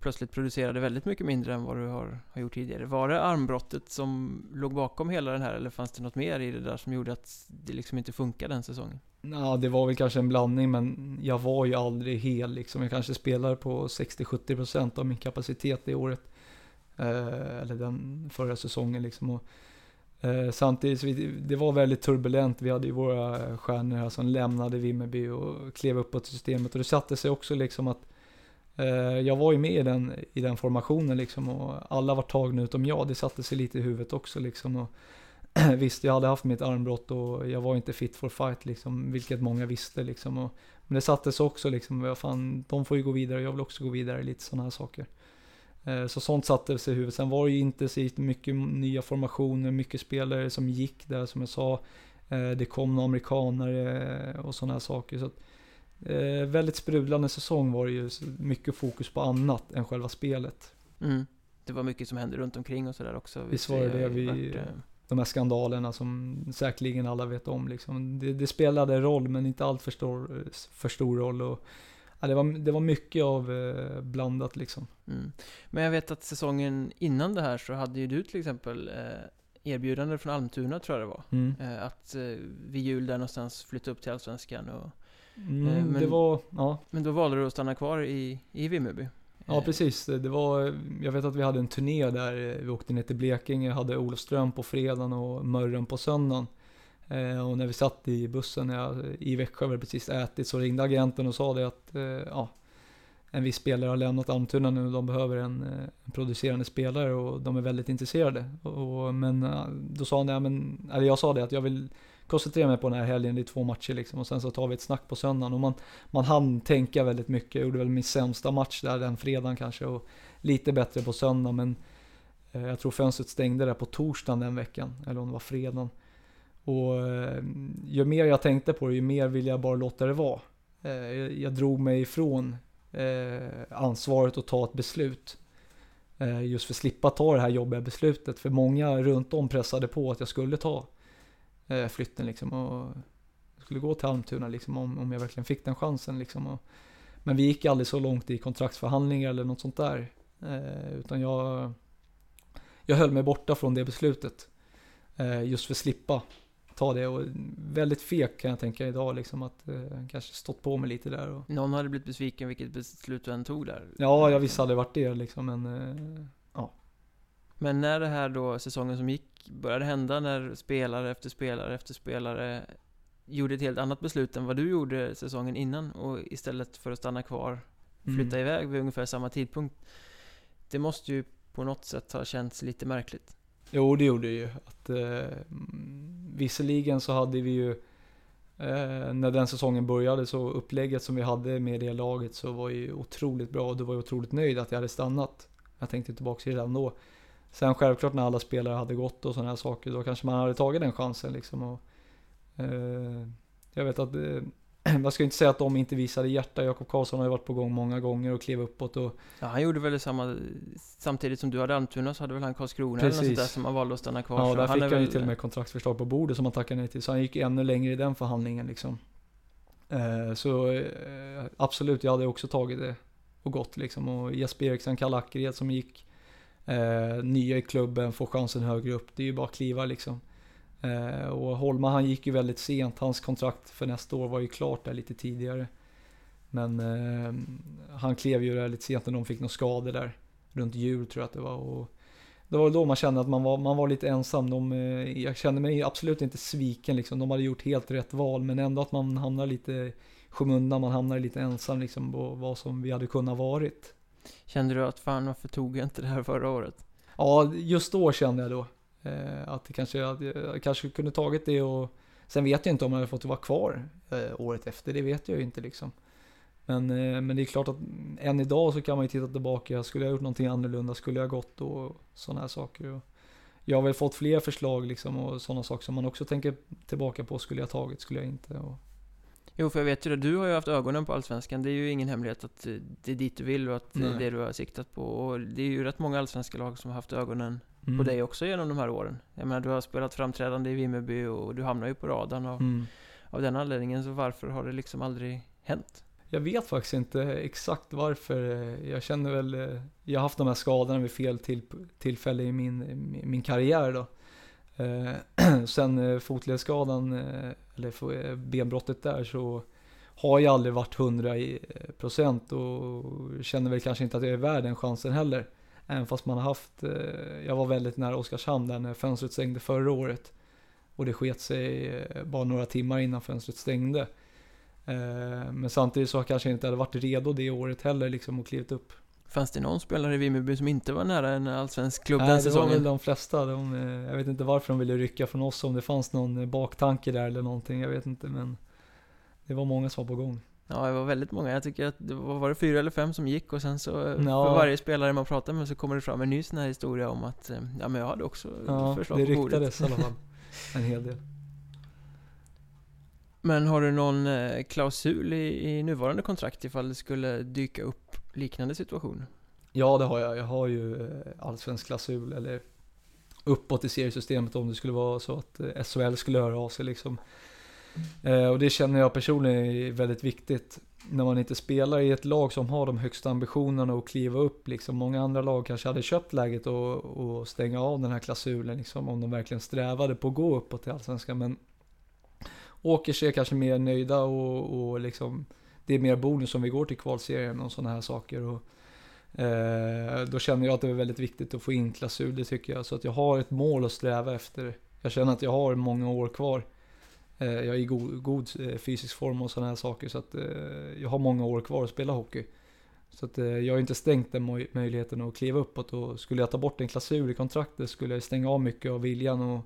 plötsligt producerade väldigt mycket mindre än vad du har, har gjort tidigare. Var det armbrottet som låg bakom hela den här, eller fanns det något mer i det där som gjorde att det liksom inte funkade den säsongen? Ja, det var väl kanske en blandning, men jag var ju aldrig hel liksom. Jag kanske spelade på 60-70% av min kapacitet det året. Eh, eller den förra säsongen liksom. Och, Eh, samtidigt, så vi, det var väldigt turbulent. Vi hade ju våra stjärnor här som lämnade Vimmerby och klev uppåt i systemet. Och det satte sig också liksom att eh, jag var ju med i den, i den formationen liksom och alla var tagna utom jag. Det satte sig lite i huvudet också liksom. Och, (clears throat) visst, jag hade haft mitt armbrott och jag var inte fit for fight liksom, vilket många visste liksom. Och, men det satte sig också liksom, fan, de får ju gå vidare, jag vill också gå vidare, lite sådana här saker. Eh, så sånt satte sig i huvudet. Sen var det ju intensivt, mycket nya formationer, mycket spelare som gick där som jag sa. Eh, det kom några amerikanare och sådana här saker. Så att, eh, väldigt sprudlande säsong var det ju. Mycket fokus på annat än själva spelet. Mm. Det var mycket som hände runt omkring och sådär också. Visst var det det. Vi, de här skandalerna som säkerligen alla vet om. Liksom. Det, det spelade roll, men inte allt för stor, för stor roll. Och, ja, det, var, det var mycket av eh, blandat liksom. Mm. Men jag vet att säsongen innan det här så hade ju du till exempel eh, erbjudande från Almtuna tror jag det var. Mm. Eh, att eh, vid jul där någonstans flytta upp till Allsvenskan. Och, Mm, Eh, men- det var, ja. men då valde du att stanna kvar i, i Vimmerby. Ja Eh, precis, det var, jag vet att vi hade en turné där, vi åkte ner till Blekinge, hade Olofström på fredagen och Mörren på söndagen. Eh, och när vi satt i bussen jag, i Växjö, vi precis ätit, så ringde agenten och sa det att eh, ja, en viss spelare har lämnat Almtuna nu och de behöver en, eh, en producerande spelare och de är väldigt intresserade. Och, och- men då sa han, det, men, eller jag sa det att jag vill koncentrera mig på den här helgen, det är två matcher liksom och sen så tar vi ett snack på söndagen. Och man, man hann tänka väldigt mycket. Jag gjorde väl min sämsta match där den fredagen kanske och lite bättre på söndagen men eh, jag tror fönstret stängde där på torsdagen den veckan, eller om det var fredagen. Och eh, ju mer jag tänkte på det, ju mer ville jag bara låta det vara. Eh, jag, drog mig ifrån eh, ansvaret att ta ett beslut. Just för att slippa ta det här jobbiga beslutet. För många runt om pressade på att jag skulle ta flytten liksom. Och skulle gå till Almtuna liksom om, om jag verkligen fick den chansen liksom. Och, men vi gick aldrig så långt i kontraktsförhandlingar eller något sånt där. Utan jag, jag höll mig borta från det beslutet. Just för att slippa ta det. Och väldigt fek kan jag tänka idag liksom att eh, kanske stått på mig lite där. Och, Någon hade blivit besviken vilket beslut du än tog där. ja, jag visste aldrig vart det liksom men eh, Men när det här då, säsongen som gick, började hända när spelare efter spelare efter spelare gjorde ett helt annat beslut än vad du gjorde säsongen innan och istället för att stanna kvar flytta mm. iväg vid ungefär samma tidpunkt. Det måste ju på något sätt ha känts lite märkligt. Jo, det gjorde det ju. Att, eh, mm, visserligen så hade vi ju, eh, när den säsongen började, så upplägget som vi hade med det laget så var ju otroligt bra och du var ju otroligt nöjd att jag hade stannat. Jag tänkte tillbaka till det redan då. Sen självklart när alla spelare hade gått och sådana här saker, då kanske man hade tagit den chansen liksom. Och, eh, jag vet att, eh, (clears throat) jag ska inte säga att de inte visade hjärta. Jakob Karlsson har ju varit på gång många gånger och klev uppåt och Ja, han gjorde väl samma, samtidigt som du hade Almtuna så hade väl han Karlskrona eller något Precis. där som han valde att stanna kvar. Ja, där han fick han ju väl- till och med kontraktsförslag på bordet som han tackade nej till. Så han gick ännu längre i den förhandlingen liksom. Eh, så eh, absolut, jag hade också tagit det och gått liksom. Och Jesper Eriksen, Kalle Ackered som gick eh, nya i klubben, får chansen högre upp. Det är ju bara att kliva liksom. Eh, och Holma han gick ju väldigt sent. Hans kontrakt för nästa år var ju klart där lite tidigare. Men eh, han klev ju där lite sent när de fick några skador där. Runt jul tror jag att det var. Och det var då man kände att man var, man var lite ensam. De, eh, jag kände mig absolut inte sviken liksom. De hade gjort helt rätt val. Men ändå att man hamnar lite i skymundan. Man hamnar lite ensam liksom på vad som vi hade kunnat varit. Kände du att fan varför tog jag inte det här förra året? Ja, just då kände jag då. Eh, att det kanske, att jag kanske kunde tagit det och Sen vet jag inte om jag hade fått vara kvar eh, året efter, det vet jag ju inte liksom. Men, eh, men det är klart att än idag så kan man ju titta tillbaka, skulle jag gjort någonting annorlunda, skulle jag gått och sådana här saker. Jag har väl fått fler förslag liksom och sådana saker som man också tänker tillbaka på, skulle jag tagit, skulle jag inte. Och, Jo, för jag vet ju det, du har ju haft ögonen på Allsvenskan. Det är ju ingen hemlighet att det är dit du vill och att det är det du har siktat på. Och det är ju rätt många allsvenska lag som har haft ögonen mm. på dig också genom de här åren. Jag menar, du har spelat framträdande i Vimmerby och du hamnar ju på radarn av, Mm. av den anledningen. Så varför har det liksom aldrig hänt? Jag vet faktiskt inte exakt varför. Jag känner väl, eh, jag har haft de här skadorna vid fel till, tillfälle i min, min karriär då. Eh, (clears throat) sen eh, fotledsskadan, eh, eller benbrottet där så har jag aldrig varit 100 i, eh, procent och känner väl kanske inte att jag är värd den chansen heller. Även fast man har haft, eh, jag var väldigt nära Oskarshamn där när fönstret stängde förra året. Och det sket sig eh, bara några timmar innan fönstret stängde. Eh, Men samtidigt så kanske jag inte hade varit redo det året heller liksom och klivit upp. Fanns det någon spelare i Vimmerby som inte var nära en allsvensk klubb Nej, den det var säsongen? väl de flesta. De, jag vet inte varför de ville rycka från oss, om det fanns någon baktanke där eller någonting. Jag vet inte, men det var många som var på gång. Ja, det var väldigt många. Jag tycker att det var, var det fyra eller fem som gick och sen så Ja. för varje spelare man pratar med så kommer det fram en ny sån här historia om att eh, ja, men jag hade också Ja, förslag det på bordet. ryktades i alla fall. (laughs) En hel del. Men har du någon eh, klausul i, i nuvarande kontrakt ifall det skulle dyka upp liknande situationer? Ja, det har jag. Jag har ju eh, allsvensk klausul, eller uppåt i seriesystemet om det skulle vara så att SHL skulle höra av sig liksom. Eh, och det känner jag personligen är väldigt viktigt när man inte spelar i ett lag som har de högsta ambitionerna att kliva upp. Liksom. Många andra lag kanske hade köpt läget och, och stänga av den här klausulen liksom, om de verkligen strävade på att gå uppåt till allsvenskan. Men Åkers är kanske mer nöjda och, och liksom, det är mer bonus om vi går till kvalserien och sådana här saker. Och, eh, då känner jag att det är väldigt viktigt att få in klausul, det tycker jag. Så att jag har ett mål att sträva efter. Jag känner att jag har många år kvar. Eh, jag är i god, god eh, fysisk form och sådana här saker. Så att eh, jag har många år kvar att spela hockey. Så att jag har inte stängt den möjligheten att kliva uppåt. Och skulle jag ta bort en klausul i kontraktet skulle jag stänga av mycket av viljan och,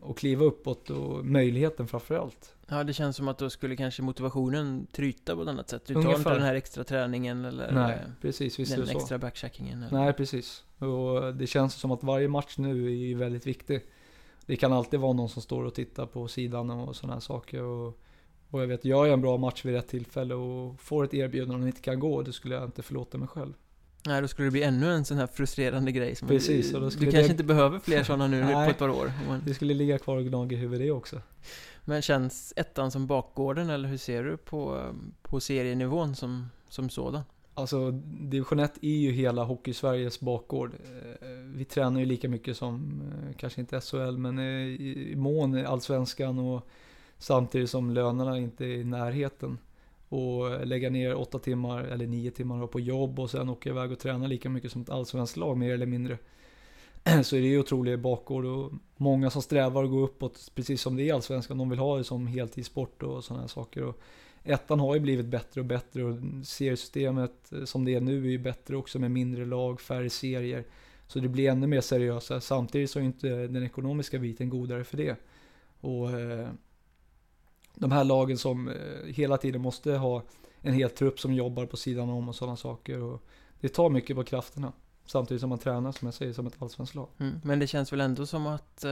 och kliva uppåt och möjligheten framförallt. Ja, det känns som att då skulle kanske motivationen tryta på ett annat sätt. Du tar inte den här extra träningen eller Nej, precis, visst den extra backcheckingen. Eller? Nej, precis. Och det känns som att varje match nu är väldigt viktig det kan alltid vara någon som står och tittar på sidan och sådana här saker. Och, och jag vet, gör jag en bra match vid rätt tillfälle och får ett erbjudande och inte kan gå, då skulle jag inte förlåta mig själv. Nej, då skulle det bli ännu en sån här frustrerande grej. Som Precis. Du, du kanske inte behöver fler sådana nu (laughs) Nej, på ett par år. Men... Det skulle ligga kvar och gnaga i huvudet det också. Men känns ettan som bakgården eller hur ser du på, på serienivån som, som sådan? Alltså, division 1 är ju hela hockeysveriges bakgård. Eh, vi tränar ju lika mycket som, eh, kanske inte SHL, men eh, i mån allsvenskan och samtidigt som lönerna inte är i närheten. Och lägga ner åtta timmar eller nio timmar på jobb och sen åka iväg och träna lika mycket som ett allsvenskt lag mer eller mindre. (clears throat) Så är det ju otroligt bakgård och många som strävar att gå uppåt, precis som det är i allsvenskan. De vill ha det som heltidssport och sådana här saker. Och ettan har ju blivit bättre och bättre och seriesystemet eh, som det är nu är ju bättre också med mindre lag, färre serier. Så det blir ännu mer seriösa. Samtidigt så är inte den ekonomiska biten godare för det. Och eh, de här lagen som eh, hela tiden måste ha en hel trupp som jobbar på sidan om och sådana saker. Och det tar mycket på krafterna. Samtidigt som man tränar, som jag säger, som ett allsvenskt lag. Mm, men det känns väl ändå som att, eh,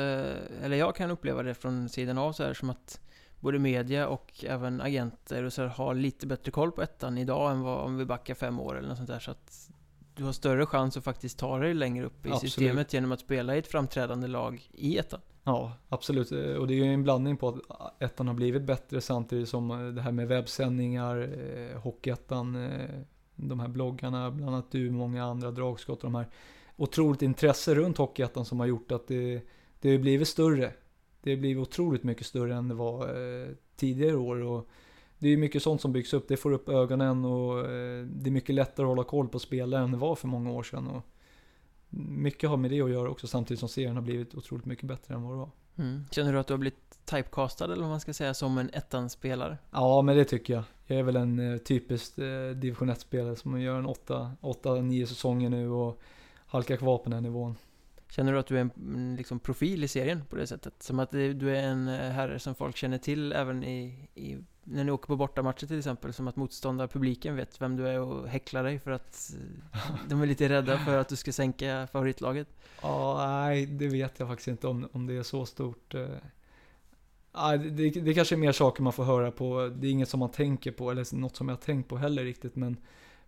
eller jag kan uppleva det från sidan av så här, som att både media och även agenter och så har lite bättre koll på ettan idag än vad om vi backar fem år eller något sånt där. Så att du har större chans att faktiskt ta dig längre upp i absolut. systemet genom att spela i ett framträdande lag i ettan. Ja, absolut. Och det är ju en blandning på att ettan har blivit bättre samtidigt som det här med webbsändningar, eh, Hockeyettan, eh, de här bloggarna, bland annat du, många andra dragskott och de här otroligt intresse runt Hockeyettan som har gjort att det, det har blivit större det blir otroligt mycket större än det var eh, tidigare år. Och det är mycket sånt som byggs upp. Det får upp ögonen och eh, det är mycket lättare att hålla koll på spelare än det var för många år sedan. Och mycket har med det att göra också samtidigt som serien har blivit otroligt mycket bättre än vad det var. Mm. Känner du att du har blivit typecastad eller vad man ska säga som en ettan-spelare? Ja, men det tycker jag. Jag är väl en eh, typisk eh, division 1-spelare som gör en 8-9 säsonger nu och halkar kvar på den här nivån. Känner du att du är en mm, liksom, profil i serien på det sättet? Som att du är en eh, herre som folk känner till även i, i när ni åker på bortamatcher till exempel, som att motståndarpubliken vet vem du är och häcklar dig för att eh, de är lite rädda för att du ska sänka favoritlaget? Ja, nej, det vet jag faktiskt inte om, om det är så stort. Eh, ja, det, det kanske är mer saker man får höra på, det är inget som man tänker på, eller något som jag har tänkt på heller riktigt, men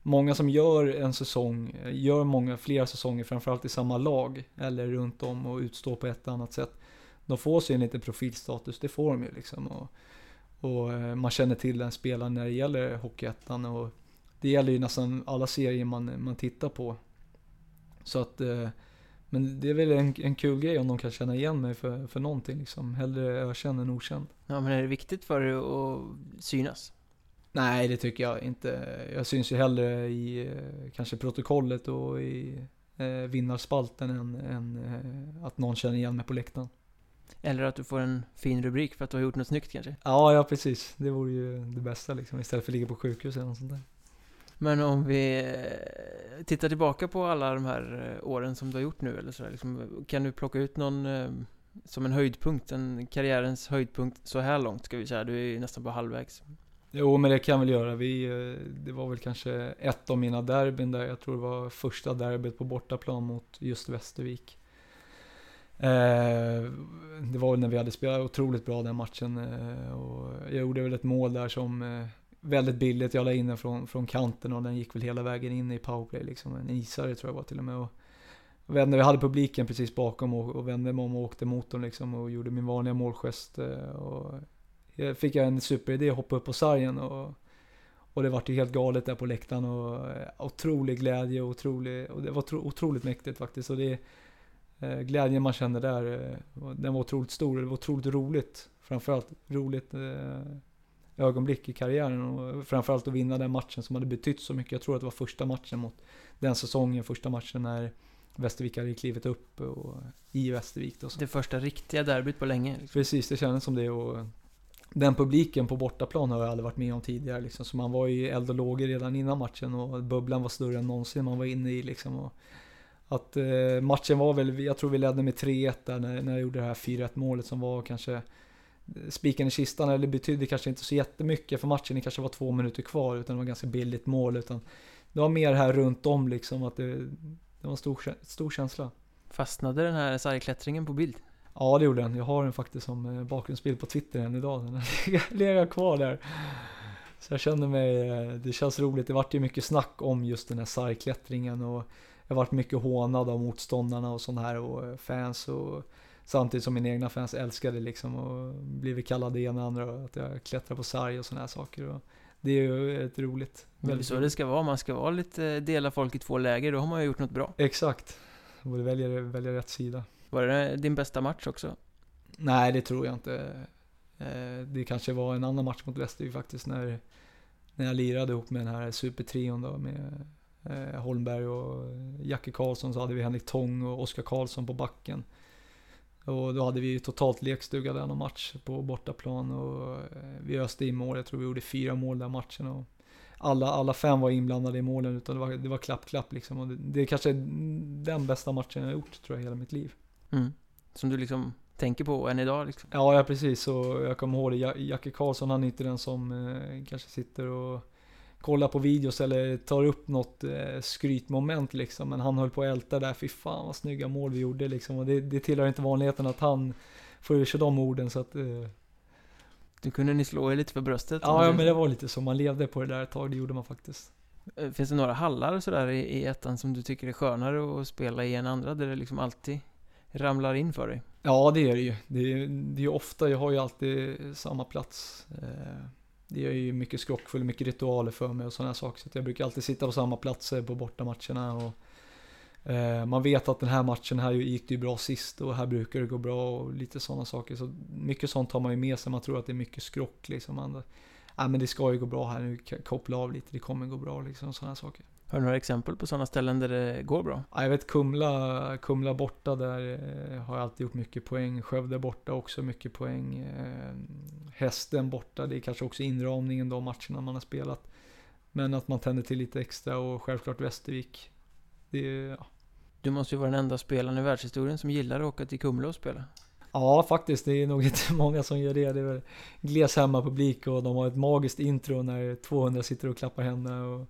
många som gör en säsong, gör många, flera säsonger framförallt i samma lag eller runt om och utstår på ett annat sätt. De får sig en liten profilstatus, det får de ju liksom. Och, och eh, man känner till den spelaren när det gäller Hockeyettan och det gäller ju nästan alla serier man, man tittar på. Så att, eh, men det är väl en, en kul grej om de kan känna igen mig för, för någonting liksom. Hellre ökänd än okänd. Ja men är det viktigt för dig att synas? Nej, det tycker jag inte. Jag syns ju hellre i eh, kanske protokollet och i eh, vinnarspalten än, än eh, att någon känner igen mig på läktaren. Eller att du får en fin rubrik för att du har gjort något snyggt kanske? Ja, ja precis. Det vore ju det bästa liksom, istället för att ligga på sjukhus eller något sånt där. Men om vi eh, tittar tillbaka på alla de här åren som du har gjort nu eller så liksom, Kan du plocka ut någon som en höjdpunkt, en karriärens höjdpunkt så här långt ska vi säga? Du är ju nästan på halvvägs. Jo, men det kan jag väl göra. Vi, eh, det var väl kanske ett av mina derbyn där. Jag tror det var första derbyt på bortaplan mot just Västervik. Eh, det var väl när vi hade spelat otroligt bra den matchen. Eh, och jag gjorde väl ett mål där som väldigt billigt. Jag la in den från, från kanten och den gick väl hela vägen in i powerplay. Liksom. En isare tror jag var till och med. Och vände, vi hade publiken precis bakom och, och vände mig om och åkte mot dem liksom och gjorde min vanliga målgest. Och fick jag en superidé att hoppa upp på sargen och, och det vart ju helt galet där på läktaren och eh, otrolig glädje och otrolig, och det var otro, otroligt mäktigt faktiskt. Och det, eh, glädjen man kände där, den var otroligt stor det var otroligt roligt. Framförallt roligt ögonblick i karriären och framförallt att vinna den matchen som hade betytt så mycket. Jag tror att det var första matchen mot den säsongen, första matchen när Västervik hade klivit upp och, i Västervik. Då, Det första riktiga derbyt på länge. Liksom. Precis, det kändes som det och den publiken på bortaplan har jag aldrig varit med om tidigare liksom. Så man var i eld och lågor redan innan matchen och bubblan var större än någonsin man var inne i liksom. Och att eh, matchen var väl, jag tror vi ledde med 3-1 där när, när jag gjorde det här 4-1 målet som var kanske eh, spiken i kistan, eller betydde kanske inte så jättemycket för matchen, det kanske var två minuter kvar, utan det var ganska billigt mål, utan det var mer här runt om liksom, att det, det var en stor, stor känsla. Fastnade den här sargklättringen på bild? Ja, det gjorde den. Jag har den faktiskt som eh, bakgrundsbild på Twitter än idag. Den (laughs) legat kvar där. Så jag känner mig, eh, det känns roligt. Det vart ju mycket snack om just den här sargklättringen och jag vart mycket hånad av motståndarna och sån här och eh, fans och Samtidigt som mina egna fans älskade liksom och blivit kallad det ena och andra att jag klättrar på sarg och sådana här saker. Och det är ju ett roligt. Det är så det ska vara, man ska vara lite, dela folk i två läger, då har man ju gjort något bra. Exakt. Borde välja, välja rätt sida. Var det din bästa match också? Nej, det tror jag inte. Eh, det kanske var en annan match mot Västervik faktiskt när, när jag lirade ihop med den här supertrion då med eh, Holmberg och Jacke Karlsson så hade vi Henrik Tång och Oskar Karlsson på backen. Och då hade vi totalt lekstuga där någon match på bortaplan och eh, vi öste in mål. Jag tror vi gjorde fyra mål den matchen. Och alla, alla fem var inblandade i målen utan det var, det var klapp, klapp liksom. Och det, det är kanske den bästa matchen jag har gjort tror jag hela mitt liv. Mm. Som du liksom tänker på än idag liksom? Ja, ja precis. Och jag kommer ihåg det. Jacke Karlsson, han är inte den som eh, kanske sitter och kollar på videos eller tar upp något eh, skrytmoment liksom. Men han höll på att älta där, fy fan vad snygga mål vi gjorde liksom. Och det, det tillhör inte vanligheten att han får ur sig de orden så att... Eh... Du kunde ni slå er lite för bröstet? Ja, ja, men det var lite så. Man levde på det där ett tag, det gjorde man faktiskt. Eh, finns det några hallar sådär i, i ettan som du tycker är skönare att spela i än andra? Där det liksom alltid ramlar in för dig? Ja, det är det ju. Det är, det är ofta, jag har ju alltid samma plats. Eh, det är ju mycket skrockfull, mycket ritualer för mig och sådana saker. Så jag brukar alltid sitta på samma platser på bortamatcherna. Och, eh, man vet att den här matchen här gick det ju bra sist och här brukar det gå bra och lite sådana saker. Så mycket sånt har man ju med sig. Man tror att det är mycket skrock liksom. Man, äh, men det ska ju gå bra här nu, koppla av lite, det kommer gå bra liksom. Sådana saker. Har du några exempel på sådana ställen där det går bra? Ja, jag vet Kumla, Kumla borta där eh, har jag alltid gjort mycket poäng. Skövde borta också mycket poäng. Eh, hästen borta, det är kanske också inramningen de matcherna man har spelat. Men att man tänder till lite extra och självklart Västervik. Det, ja. Du måste ju vara den enda spelaren i världshistorien som gillar att åka till Kumla och spela. Ja, faktiskt. Det är nog inte (laughs) många som gör det. Det är väl gles hemmapublik och de har ett magiskt intro när 200 sitter och klappar händerna. Och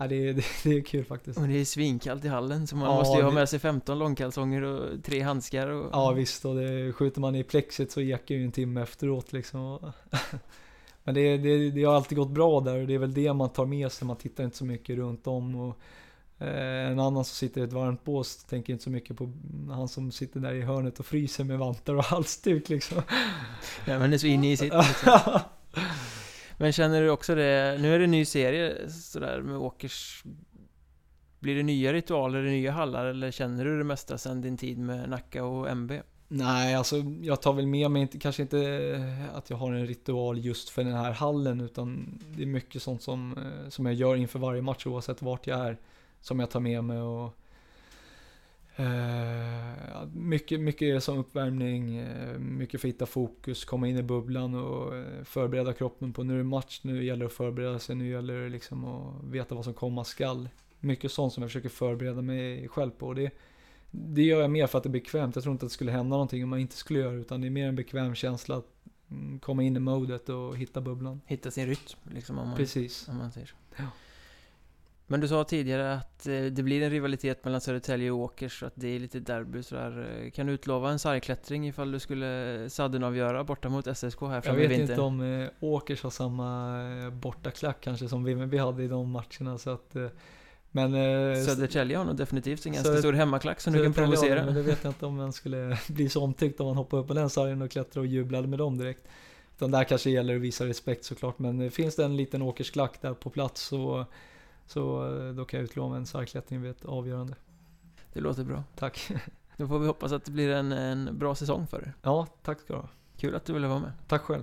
Ja, det, det, (laughs) det är kul faktiskt. Och det är svinkallt i hallen, så man ja, måste ju ha med sig 15 långkalsonger och tre handskar och... Ja visst, och det, skjuter man i plexit så ekar ju en timme efteråt liksom. (laughs) Men det, det, det har alltid gått bra där och det är väl det man tar med sig, man tittar inte så mycket runt om. Och, eh, en annan som sitter i ett varmt bås tänker inte så mycket på han som sitter där i hörnet och fryser med vantar och (laughs) halsduk liksom. Ja men det är så inne i sitt liksom. Men känner du också det, nu är det en ny serie sådär med Åkers Blir det nya ritualer i nya hallar eller känner du det mesta sen din tid med Nacka och MB? Nej, alltså jag tar väl med mig, inte, kanske inte eh, att jag har en ritual just för den här hallen utan det är mycket sånt som, eh, som jag gör inför varje match oavsett vart jag är. Som jag tar med mig och mycket, mycket som uppvärmning, uh, mycket för att hitta fokus, komma in i bubblan och uh, förbereda kroppen på nu är det match, nu gäller det att förbereda sig, nu gäller det liksom att veta vad som komma skall. Mycket sånt som jag försöker förbereda mig själv på. Det, det gör jag mer för att det är bekvämt. Jag tror inte att det skulle hända någonting om man inte skulle göra det, utan det är mer en bekväm känsla att mm, komma in i modet och hitta bubblan. Hitta sin rytm, liksom om man, Precis. Om man säger så. Ja. Men du sa tidigare att eh, det blir en rivalitet mellan Södertälje och Åkers, att det är lite derby sådär. Kan du utlova en sargklättring ifall du skulle sudden-avgöra borta mot SSK här framme Jag vet inte om eh, Åkers har samma eh, bortaklack kanske som Vimmerby hade i de matcherna så att Men... Eh, Södertälje har nog definitivt en ganska Söder- stor hemmaklack som du kan provocera. Men det vet jag inte om man skulle (laughs) bli så omtyckt om man hoppade upp på den sargen och klättrade och jublade med dem direkt. Utan där kanske gäller att visa respekt såklart. Men eh, finns det en liten åkersklack där på plats så, så eh, då kan jag utlova en sargklättring vid ett avgörande. Det låter bra. Tack. (laughs) Då får vi hoppas att det blir en, en bra säsong för dig. Ja, tack ska du ha. Kul att du ville vara med. Tack själv.